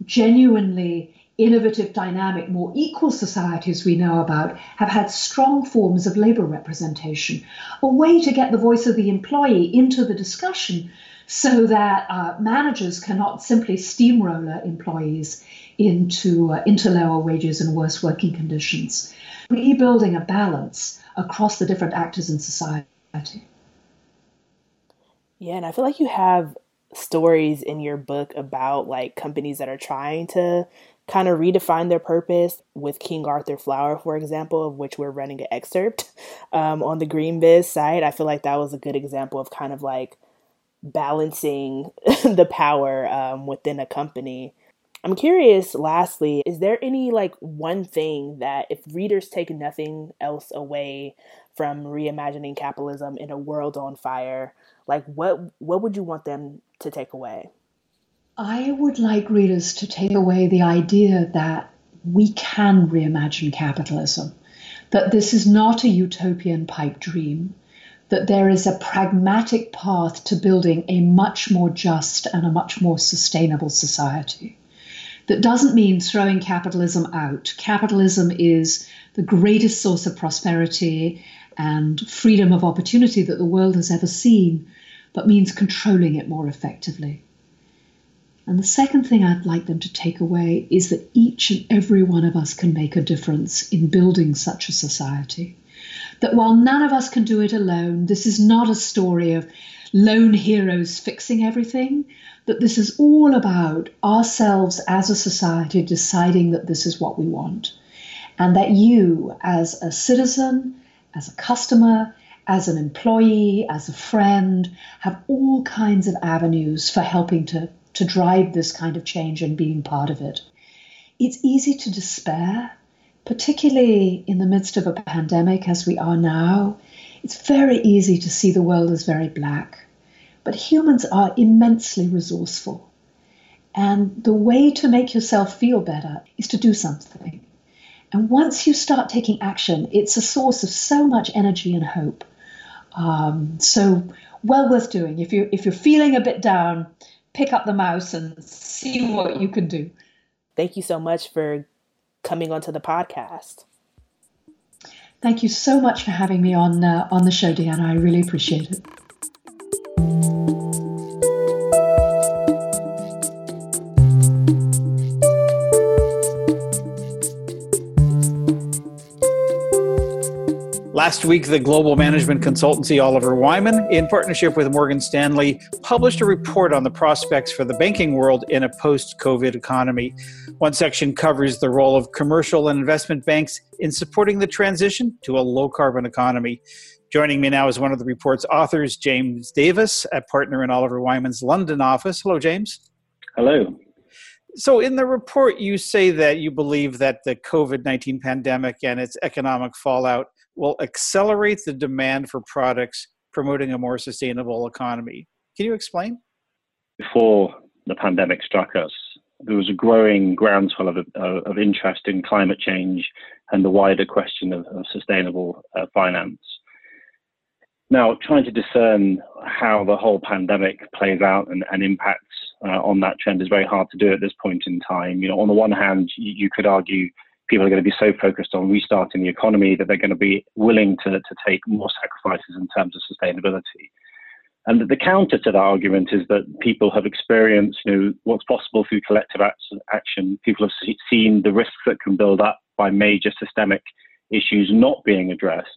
genuinely innovative, dynamic, more equal societies we know about have had strong forms of labor representation, a way to get the voice of the employee into the discussion so that uh, managers cannot simply steamroller employees into, uh, into lower wages and worse working conditions. Rebuilding a balance across the different actors in society. Yeah, and I feel like you have stories in your book about like companies that are trying to kind of redefine their purpose with King Arthur Flour, for example, of which we're running an excerpt um, on the GreenBiz site. I feel like that was a good example of kind of like balancing the power um, within a company. I'm curious, lastly, is there any like one thing that if readers take nothing else away from reimagining capitalism in a world on fire, like what what would you want them to take away? I would like readers to take away the idea that we can reimagine capitalism, that this is not a utopian pipe dream, that there is a pragmatic path to building a much more just and a much more sustainable society. That doesn't mean throwing capitalism out. Capitalism is the greatest source of prosperity and freedom of opportunity that the world has ever seen but means controlling it more effectively. And the second thing I'd like them to take away is that each and every one of us can make a difference in building such a society. That while none of us can do it alone, this is not a story of lone heroes fixing everything, that this is all about ourselves as a society deciding that this is what we want. And that you, as a citizen, as a customer, as an employee, as a friend, have all kinds of avenues for helping to, to drive this kind of change and being part of it. It's easy to despair, particularly in the midst of a pandemic as we are now. It's very easy to see the world as very black. But humans are immensely resourceful. And the way to make yourself feel better is to do something. And once you start taking action, it's a source of so much energy and hope. Um, so well worth doing. If you if you're feeling a bit down, pick up the mouse and see what you can do. Thank you so much for coming onto the podcast. Thank you so much for having me on uh, on the show, Deanna. I really appreciate it. Last week, the global management consultancy Oliver Wyman, in partnership with Morgan Stanley, published a report on the prospects for the banking world in a post COVID economy. One section covers the role of commercial and investment banks in supporting the transition to a low carbon economy. Joining me now is one of the report's authors, James Davis, a partner in Oliver Wyman's London office. Hello, James. Hello. So, in the report, you say that you believe that the COVID 19 pandemic and its economic fallout will accelerate the demand for products promoting a more sustainable economy. Can you explain? Before the pandemic struck us, there was a growing groundswell of, of, interest in climate change and the wider question of, of sustainable uh, finance. Now, trying to discern how the whole pandemic plays out and, and impacts uh, on that trend is very hard to do at this point in time. You know, on the one hand, you, you could argue people are going to be so focused on restarting the economy that they're going to be willing to, to take more sacrifices in terms of sustainability. And the counter to that argument is that people have experienced you know, what's possible through collective action. People have seen the risks that can build up by major systemic issues not being addressed.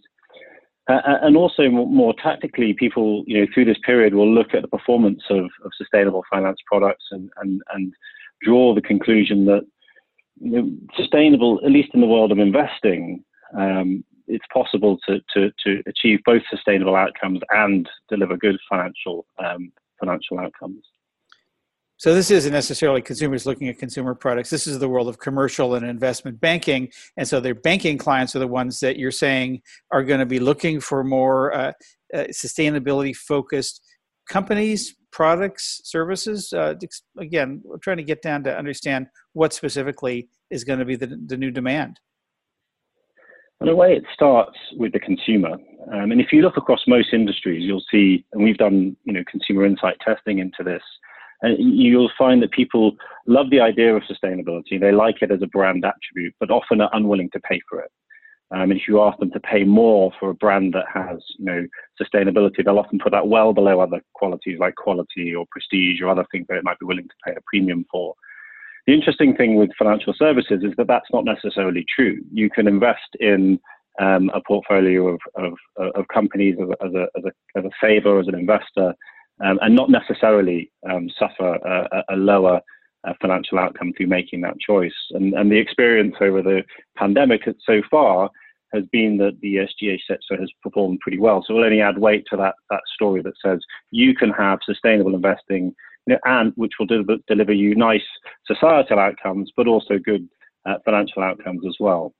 Uh, and also more tactically, people, you know, through this period will look at the performance of, of sustainable finance products and, and, and draw the conclusion that you know, sustainable, at least in the world of investing, um, it's possible to, to, to achieve both sustainable outcomes and deliver good financial um, financial outcomes. So this isn't necessarily consumers looking at consumer products. This is the world of commercial and investment banking, and so their banking clients are the ones that you're saying are going to be looking for more uh, uh, sustainability focused companies, products, services. Uh, again, we're trying to get down to understand what specifically is going to be the, the new demand. In a way, it starts with the consumer. Um, and if you look across most industries, you'll see, and we've done, you know, consumer insight testing into this, and you'll find that people love the idea of sustainability. They like it as a brand attribute, but often are unwilling to pay for it. Um, and if you ask them to pay more for a brand that has, you know, sustainability, they'll often put that well below other qualities like quality or prestige or other things they might be willing to pay a premium for. The interesting thing with financial services is that that's not necessarily true. You can invest in um, a portfolio of, of, of companies as a, as, a, as, a, as a saver, as an investor, um, and not necessarily um, suffer a, a lower uh, financial outcome through making that choice. And, and the experience over the pandemic so far has been that the ESG sector has performed pretty well. So we'll only add weight to that, that story that says you can have sustainable investing you know, and which will deliver, deliver you nice societal outcomes, but also good uh, financial outcomes as well.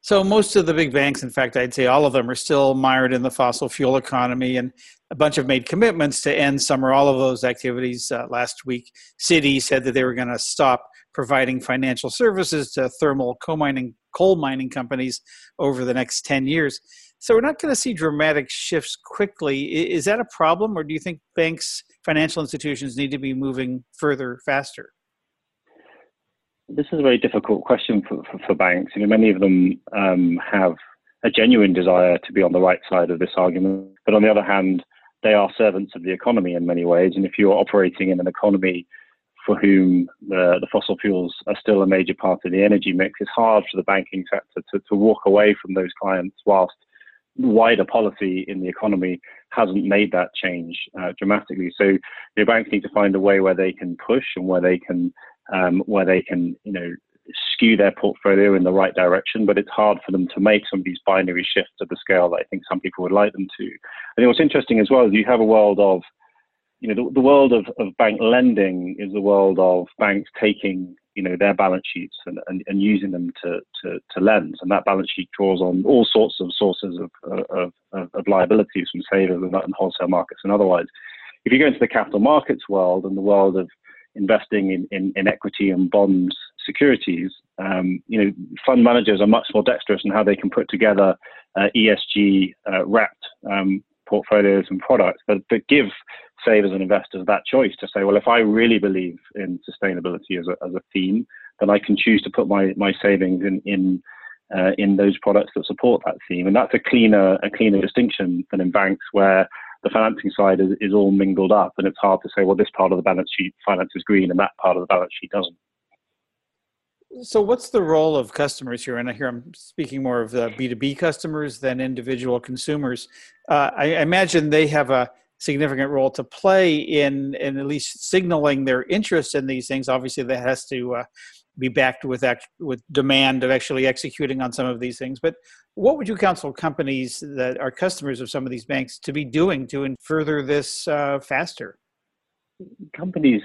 So most of the big banks, in fact, I'd say all of them are still mired in the fossil fuel economy, and a bunch have made commitments to end some or all of those activities. Uh, last week, Citi said that they were going to stop providing financial services to thermal coal mining, coal mining companies over the next 10 years. So we're not going to see dramatic shifts quickly. Is that a problem, or do you think banks, financial institutions, need to be moving further, faster? This is a very difficult question for, for, for banks. You know, many of them um, have a genuine desire to be on the right side of this argument, but on the other hand, they are servants of the economy in many ways. And if you're operating in an economy for whom the, the, fossil fuels are still a major part of the energy mix, it's hard for the banking sector to, to walk away from those clients whilst wider policy in the economy hasn't made that change uh, dramatically. So the banks need to find a way where they can push and where they can um, where they can you know skew their portfolio in the right direction. But it's hard for them to make some of these binary shifts at the scale that I think some people would like them to. I think what's interesting as well is you have a world of you know the, the world of, of bank lending is the world of banks taking you know their balance sheets and, and, and using them to, to, to lend. And that balance sheet draws on all sorts of sources of, of, of, of liabilities from savers and, and wholesale markets and otherwise. If you go into the capital markets world and the world of investing in, in, in equity and bonds securities, um, you know, fund managers are much more dexterous in how they can put together uh, ESG uh, wrapped um, portfolios and products that, that give savers and investors that choice to say, well, if I really believe in sustainability as a, as a theme, then I can choose to put my, my savings in, in, uh, in those products that support that theme. And that's a cleaner, a cleaner distinction than in banks where the financing side is, is all mingled up and it's hard to say, well, this part of the balance sheet finances green and that part of the balance sheet doesn't. So, what's the role of customers here? And I hear I'm speaking more of the B2B customers than individual consumers. Uh, I, imagine they have a significant role to play in in at least signaling their interest in these things. Obviously, that has to uh, be backed with act, with demand of actually executing on some of these things. But what would you counsel companies that are customers of some of these banks to be doing to further this uh, faster? Companies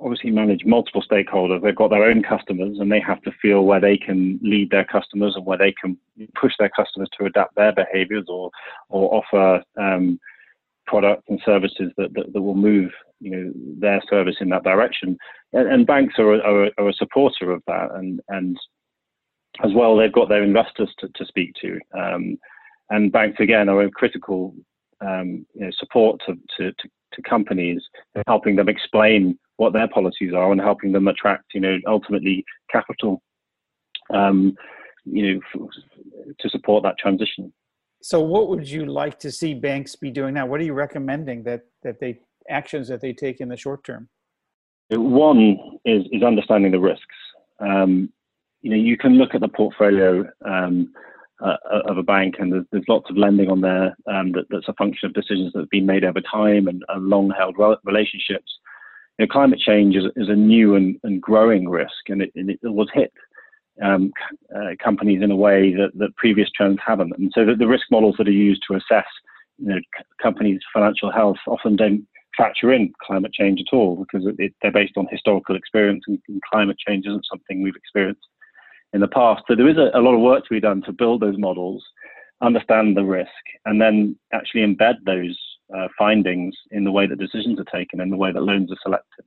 obviously manage multiple stakeholders. They've got their own customers and they have to feel where they can lead their customers and where they can push their customers to adapt their behaviors or, or offer um, products and services that, that, that, will move you know, their service in that direction. And, and banks are, are, are, a supporter of that. And, and as well, they've got their investors to, to speak to. Um, and banks, again, are a critical um, you know, support to, to, to to companies, helping them explain what their policies are and helping them attract, you know, ultimately capital, um, you know, f- to support that transition. So, what would you like to see banks be doing now? What are you recommending that that they actions that they take in the short term? One is is understanding the risks. Um, you know, you can look at the portfolio. Um, uh, of a bank, and there's, there's, lots of lending on there um, that, that's a function of decisions that have been made over time and, and long-held relationships. You know, climate change is, is, a new and, and growing risk, and it, and it was hit um, uh, companies in a way that, that previous trends haven't. And so the, the risk models that are used to assess you know, companies' financial health often don't factor in climate change at all because it, it, they're based on historical experience, and, and climate change isn't something we've experienced in the past. So there is a, a lot of work to be done to build those models, understand the risk, and then actually embed those uh, findings in the way that decisions are taken and the way that loans are selected.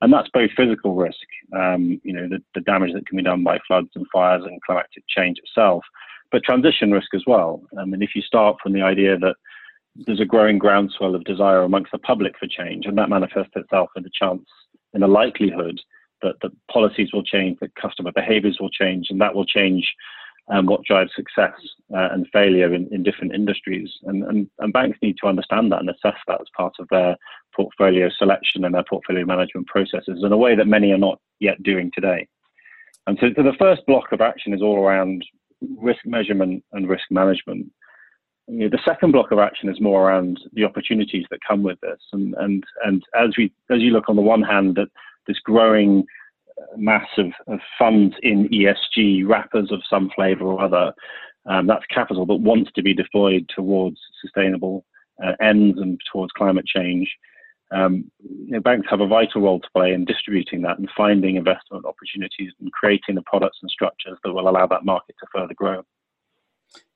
And that's both physical risk, um, you know, the, the, damage that can be done by floods and fires and climatic change itself, but transition risk as well. I mean, if you start from the idea that there's a growing groundswell of desire amongst the public for change, and that manifests itself in a chance, in a likelihood that, policies will change, that customer behaviors will change, and that will change um, what drives success uh, and failure in, in different industries. And, and, and, banks need to understand that and assess that as part of their portfolio selection and their portfolio management processes in a way that many are not yet doing today. And so, so the first block of action is all around risk measurement and risk management. You know, the second block of action is more around the opportunities that come with this. And, and, and as, we, as you look on the one hand at this growing uh, mass of, of funds in ESG wrappers of some flavor or other. Um, that's capital that wants to be deployed towards sustainable uh, ends and towards climate change. Um, you know, banks have a vital role to play in distributing that and finding investment opportunities and creating the products and structures that will allow that market to further grow.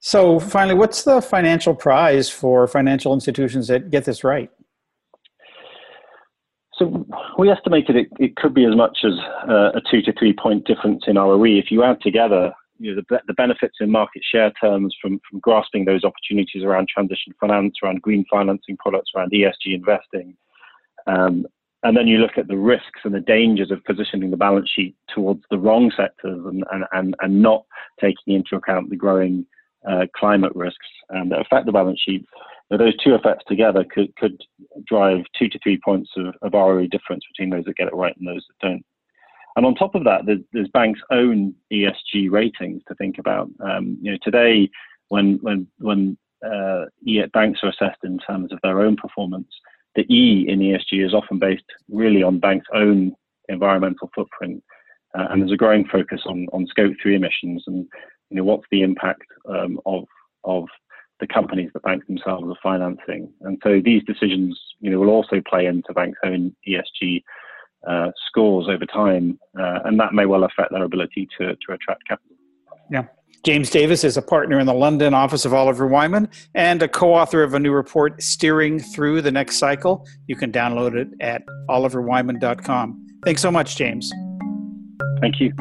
So, finally, what's the financial prize for financial institutions that get this right? So we estimated it, it could be as much as uh, a two to three point difference in ROE. If you add together you know, the, the, benefits in market share terms from, from grasping those opportunities around transition finance, around green financing products, around ESG investing. Um, and then you look at the risks and the dangers of positioning the balance sheet towards the wrong sectors and, and, and, and not taking into account the growing uh, climate risks um, that affect the balance sheet. Those two effects together could, could drive two to three points of, of ROE difference between those that get it right and those that don't. And on top of that, there's, there's banks' own ESG ratings to think about. Um, you know, today, when when when uh, banks are assessed in terms of their own performance, the E in ESG is often based really on banks' own environmental footprint, uh, and there's a growing focus on on scope three emissions and you know what's the impact um, of of the companies that banks themselves are financing. And so these decisions, you know, will also play into banks' own ESG uh, scores over time, uh, and that may well affect their ability to, to attract capital. Yeah. James Davis is a partner in the London office of Oliver Wyman and a co author of a new report, Steering Through the Next Cycle. You can download it at oliverwyman.com. Thanks so much, James. Thank you.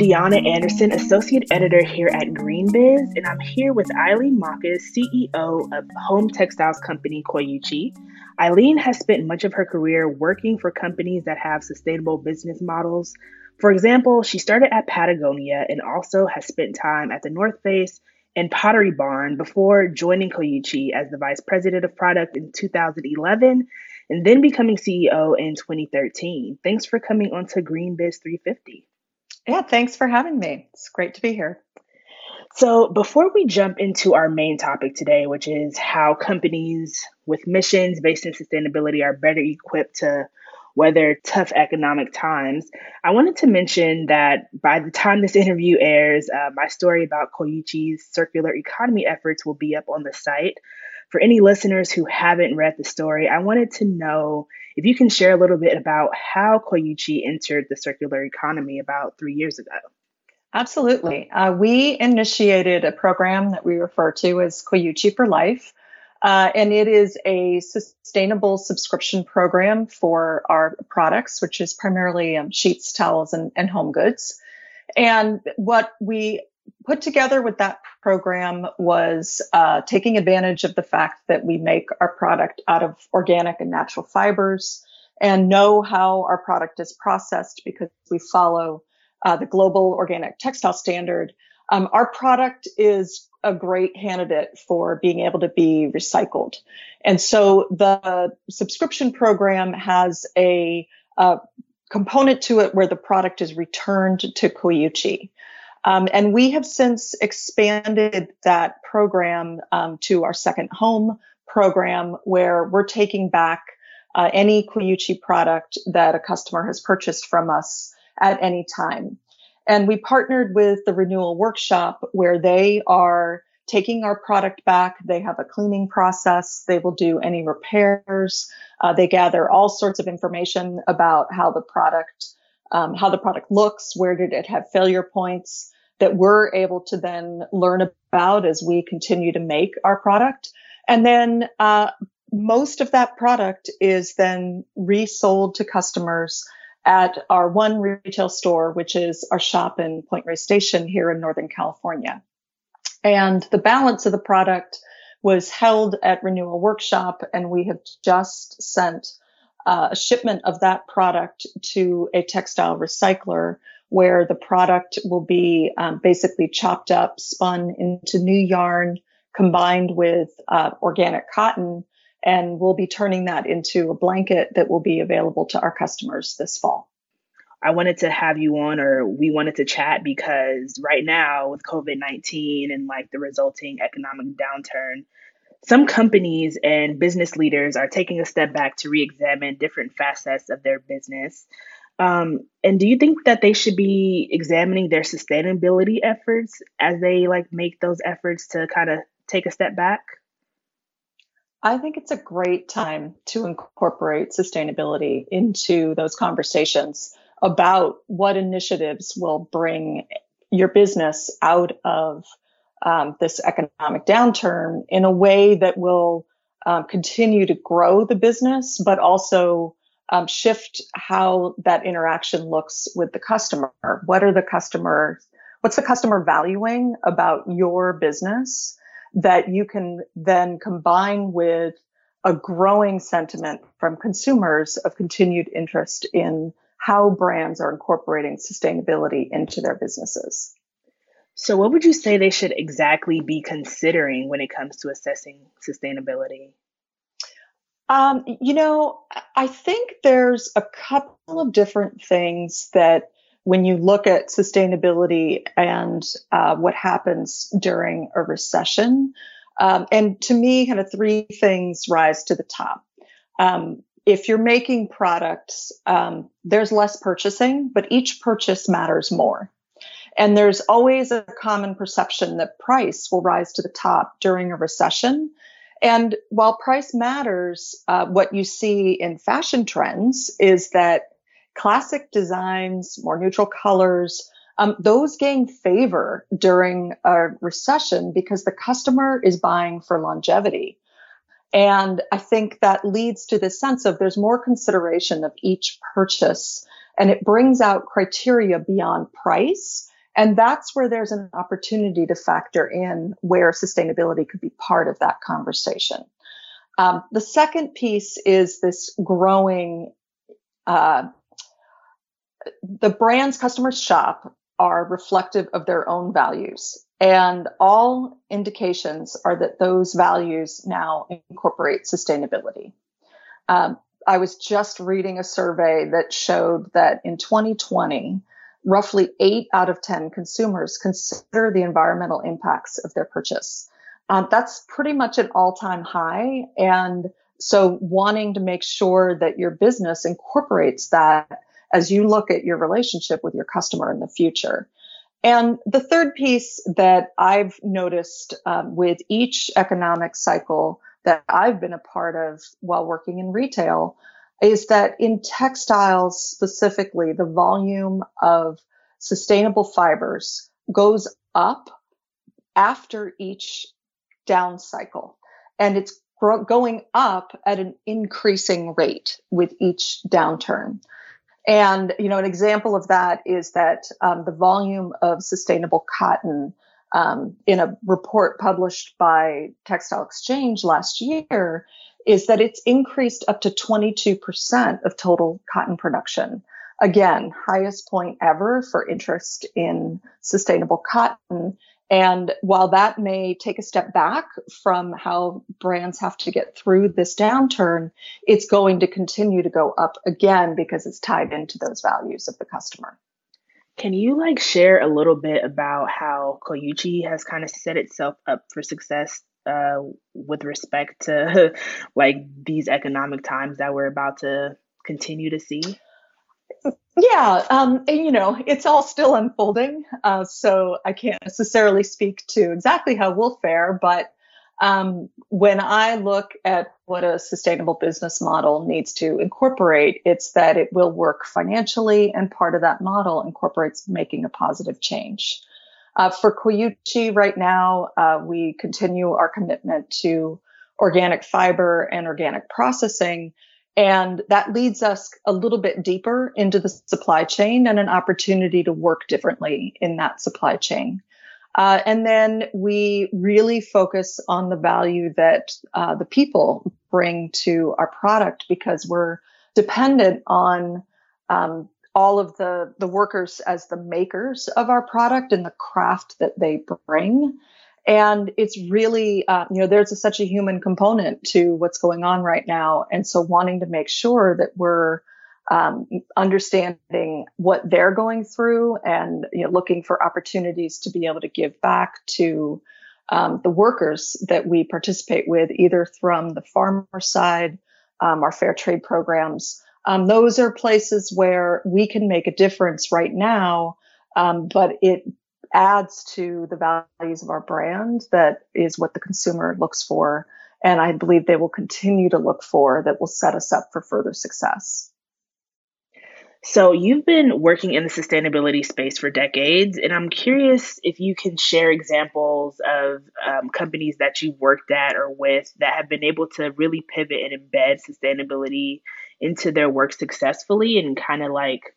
Deanna Anderson, Associate Editor here at GreenBiz, and I'm here with Eileen Mockus, CEO of home textiles company Coyuchi. Eileen has spent much of her career working for companies that have sustainable business models. For example, she started at Patagonia and also has spent time at the North Face and Pottery Barn before joining Coyuchi as the Vice President of Product in 2011 and then becoming CEO in 2013. Thanks for coming on to GreenBiz 350. Yeah, thanks for having me. It's great to be here. So, before we jump into our main topic today, which is how companies with missions based in sustainability are better equipped to weather tough economic times. I wanted to mention that by the time this interview airs, uh, my story about Coyuchi's circular economy efforts will be up on the site. For any listeners who haven't read the story, I wanted to know if you can share a little bit about how Coyuchi entered the circular economy about three years ago. Absolutely. Uh, we initiated a program that we refer to as Coyuchi for Life. Uh, and it is a sustainable subscription program for our products, which is primarily um, sheets, towels, and, and home goods. And what we put together with that program was uh, taking advantage of the fact that we make our product out of organic and natural fibers and know how our product is processed because we follow uh, the global organic textile standard. Um, our product is a great candidate for being able to be recycled. And so the subscription program has a, a component to it where the product is returned to Coyuchi. Um, and we have since expanded that program um, to our second home program where we're taking back uh, any Coyuchi product that a customer has purchased from us at any time. And we partnered with the Renewal Workshop where they are taking our product back. They have a cleaning process. They will do any repairs. Uh, they gather all sorts of information about how the product, um, how the product looks, where did it have failure points that we're able to then learn about as we continue to make our product. And then uh, most of that product is then resold to customers at our one retail store, which is our shop in Point Reyes Station here in Northern California. And the balance of the product was held at Renewal Workshop, and we have just sent uh, a shipment of that product to a textile recycler where the product will be um, basically chopped up, spun into new yarn, combined with uh, organic cotton, and we'll be turning that into a blanket that will be available to our customers this fall. I wanted to have you on, or we wanted to chat because right now, with COVID 19 and like the resulting economic downturn, some companies and business leaders are taking a step back to re examine different facets of their business. Um, and do you think that they should be examining their sustainability efforts as they like make those efforts to kind of take a step back? I think it's a great time to incorporate sustainability into those conversations about what initiatives will bring your business out of um, this economic downturn in a way that will um, continue to grow the business, but also um, shift how that interaction looks with the customer. What are the customers? What's the customer valuing about your business that you can then combine with a growing sentiment from consumers of continued interest in how brands are incorporating sustainability into their businesses. So, what would you say they should exactly be considering when it comes to assessing sustainability? Um, you know, I think there's a couple of different things that when you look at sustainability and uh, what happens during a recession, um, and to me, kind of three things rise to the top. Um, if you're making products, um, there's less purchasing, but each purchase matters more. And there's always a common perception that price will rise to the top during a recession. And while price matters, uh, what you see in fashion trends is that classic designs, more neutral colors, um, those gain favor during a recession because the customer is buying for longevity. And I think that leads to this sense of there's more consideration of each purchase and it brings out criteria beyond price. And that's where there's an opportunity to factor in where sustainability could be part of that conversation. Um, the second piece is this growing, uh, the brands customers shop are reflective of their own values. And all indications are that those values now incorporate sustainability. Um, I was just reading a survey that showed that in 2020, roughly eight out of 10 consumers consider the environmental impacts of their purchase. Um, that's pretty much an all time high. And so wanting to make sure that your business incorporates that as you look at your relationship with your customer in the future. And the third piece that I've noticed um, with each economic cycle that I've been a part of while working in retail is that in textiles specifically, the volume of sustainable fibers goes up after each down cycle. And it's going up at an increasing rate with each downturn. And, you know, an example of that is that um, the volume of sustainable cotton um, in a report published by Textile Exchange last year is that it's increased up to 22% of total cotton production. Again, highest point ever for interest in sustainable cotton. And while that may take a step back from how brands have to get through this downturn, it's going to continue to go up again because it's tied into those values of the customer. Can you like share a little bit about how Coyuchi has kind of set itself up for success uh, with respect to like these economic times that we're about to continue to see? Yeah, um, and, you know, it's all still unfolding, uh, so I can't necessarily speak to exactly how we'll fare. But um, when I look at what a sustainable business model needs to incorporate, it's that it will work financially, and part of that model incorporates making a positive change. Uh, for Coyuchi right now, uh, we continue our commitment to organic fiber and organic processing and that leads us a little bit deeper into the supply chain and an opportunity to work differently in that supply chain. Uh, and then we really focus on the value that uh, the people bring to our product because we're dependent on um, all of the, the workers as the makers of our product and the craft that they bring. And it's really, uh, you know, there's a, such a human component to what's going on right now. And so wanting to make sure that we're um, understanding what they're going through and you know, looking for opportunities to be able to give back to um, the workers that we participate with, either from the farmer side, um, our fair trade programs. Um, those are places where we can make a difference right now, um, but it adds to the values of our brand that is what the consumer looks for. And I believe they will continue to look for that will set us up for further success. So, you've been working in the sustainability space for decades, and I'm curious if you can share examples of um, companies that you've worked at or with that have been able to really pivot and embed sustainability into their work successfully and kind of like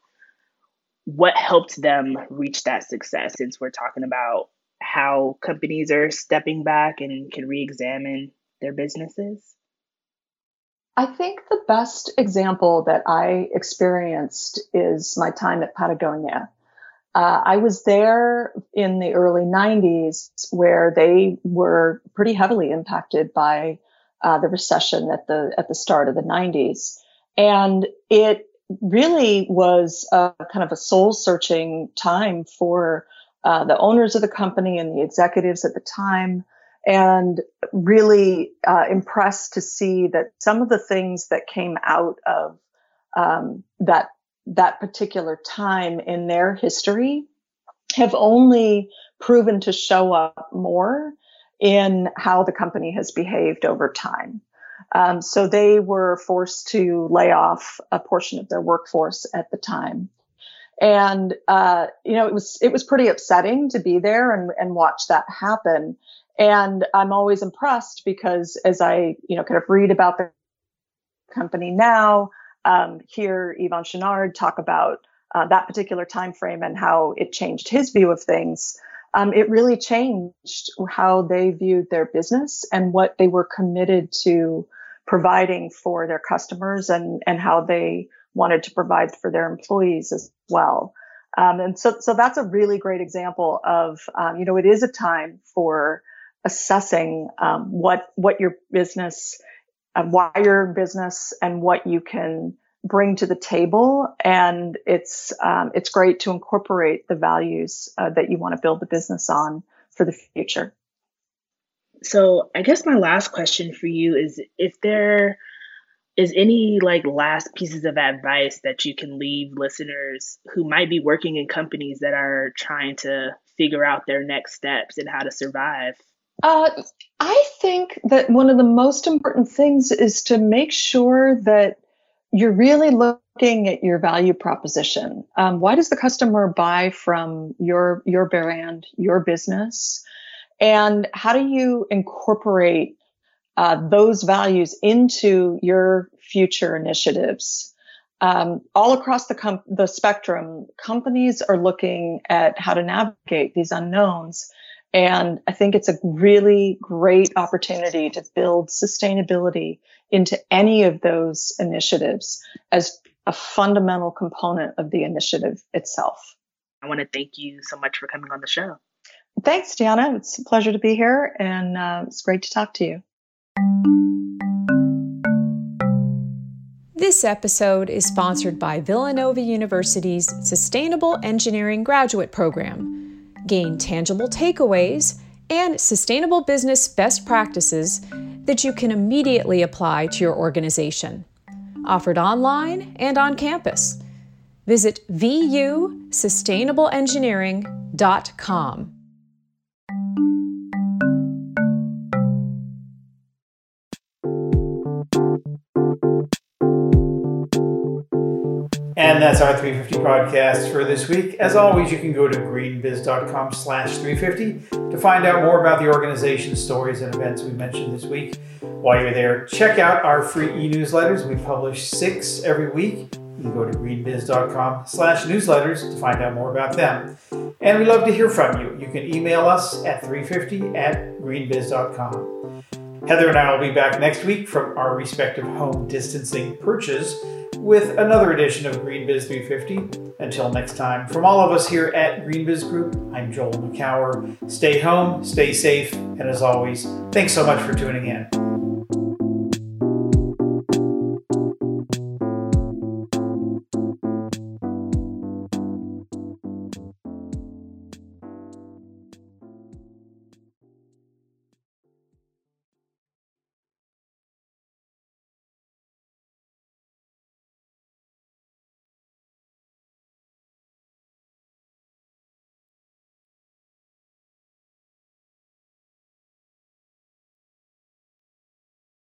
what helped them reach that success since we're talking about how companies are stepping back and can re-examine their businesses? I think the best example that I experienced is my time at Patagonia. Uh, I was there in the early 90s where they were pretty heavily impacted by uh, the recession at the at the start of the 90s, and it really was a, kind of a soul searching time for uh, the owners of the company and the executives at the time and really uh, impressed to see that some of the things that came out of um, that that particular time in their history have only proven to show up more in how the company has behaved over time. Um, so they were forced to lay off a portion of their workforce at the time. And, uh, you know, it was, it was pretty upsetting to be there and, and watch that happen. And I'm always impressed because as I, you know, kind of read about the company now, um, hear Yvon Chouinard talk about uh, that particular time frame and how it changed his view of things um, it really changed how they viewed their business and what they were committed to providing for their customers and, and how they wanted to provide for their employees as well. Um, and so, so that's a really great example of, um, you know, it is a time for assessing um, what what your business, uh, why your business, and what you can bring to the table. And it's um, it's great to incorporate the values uh, that you want to build the business on for the future. So I guess my last question for you is: if there is any like last pieces of advice that you can leave listeners who might be working in companies that are trying to figure out their next steps and how to survive? Uh, I think that one of the most important things is to make sure that you're really looking at your value proposition. Um, why does the customer buy from your your brand, your business, and how do you incorporate uh, those values into your future initiatives? Um, all across the com- the spectrum, companies are looking at how to navigate these unknowns. And I think it's a really great opportunity to build sustainability into any of those initiatives as a fundamental component of the initiative itself. I want to thank you so much for coming on the show. Thanks, Deonna. It's a pleasure to be here, and uh, it's great to talk to you. This episode is sponsored by Villanova University's Sustainable Engineering Graduate Program. Gain tangible takeaways and sustainable business best practices that you can immediately apply to your organization. Offered online and on campus. Visit vusustainableengineering.com. that's our 350 podcast for this week. As always, you can go to greenbiz.com slash 350 to find out more about the organization, stories, and events we mentioned this week. While you're there, check out our free e-newsletters. We publish six every week. You can go to greenbiz.com slash newsletters to find out more about them. And we love to hear from you. You can email us at 350 at greenbiz.com. Heather and I will be back next week from our respective home distancing perches with another edition of GreenBiz 350. Until next time, from all of us here at GreenBiz Group, I'm Joel Makower. Stay home, stay safe, and as always, thanks so much for tuning in.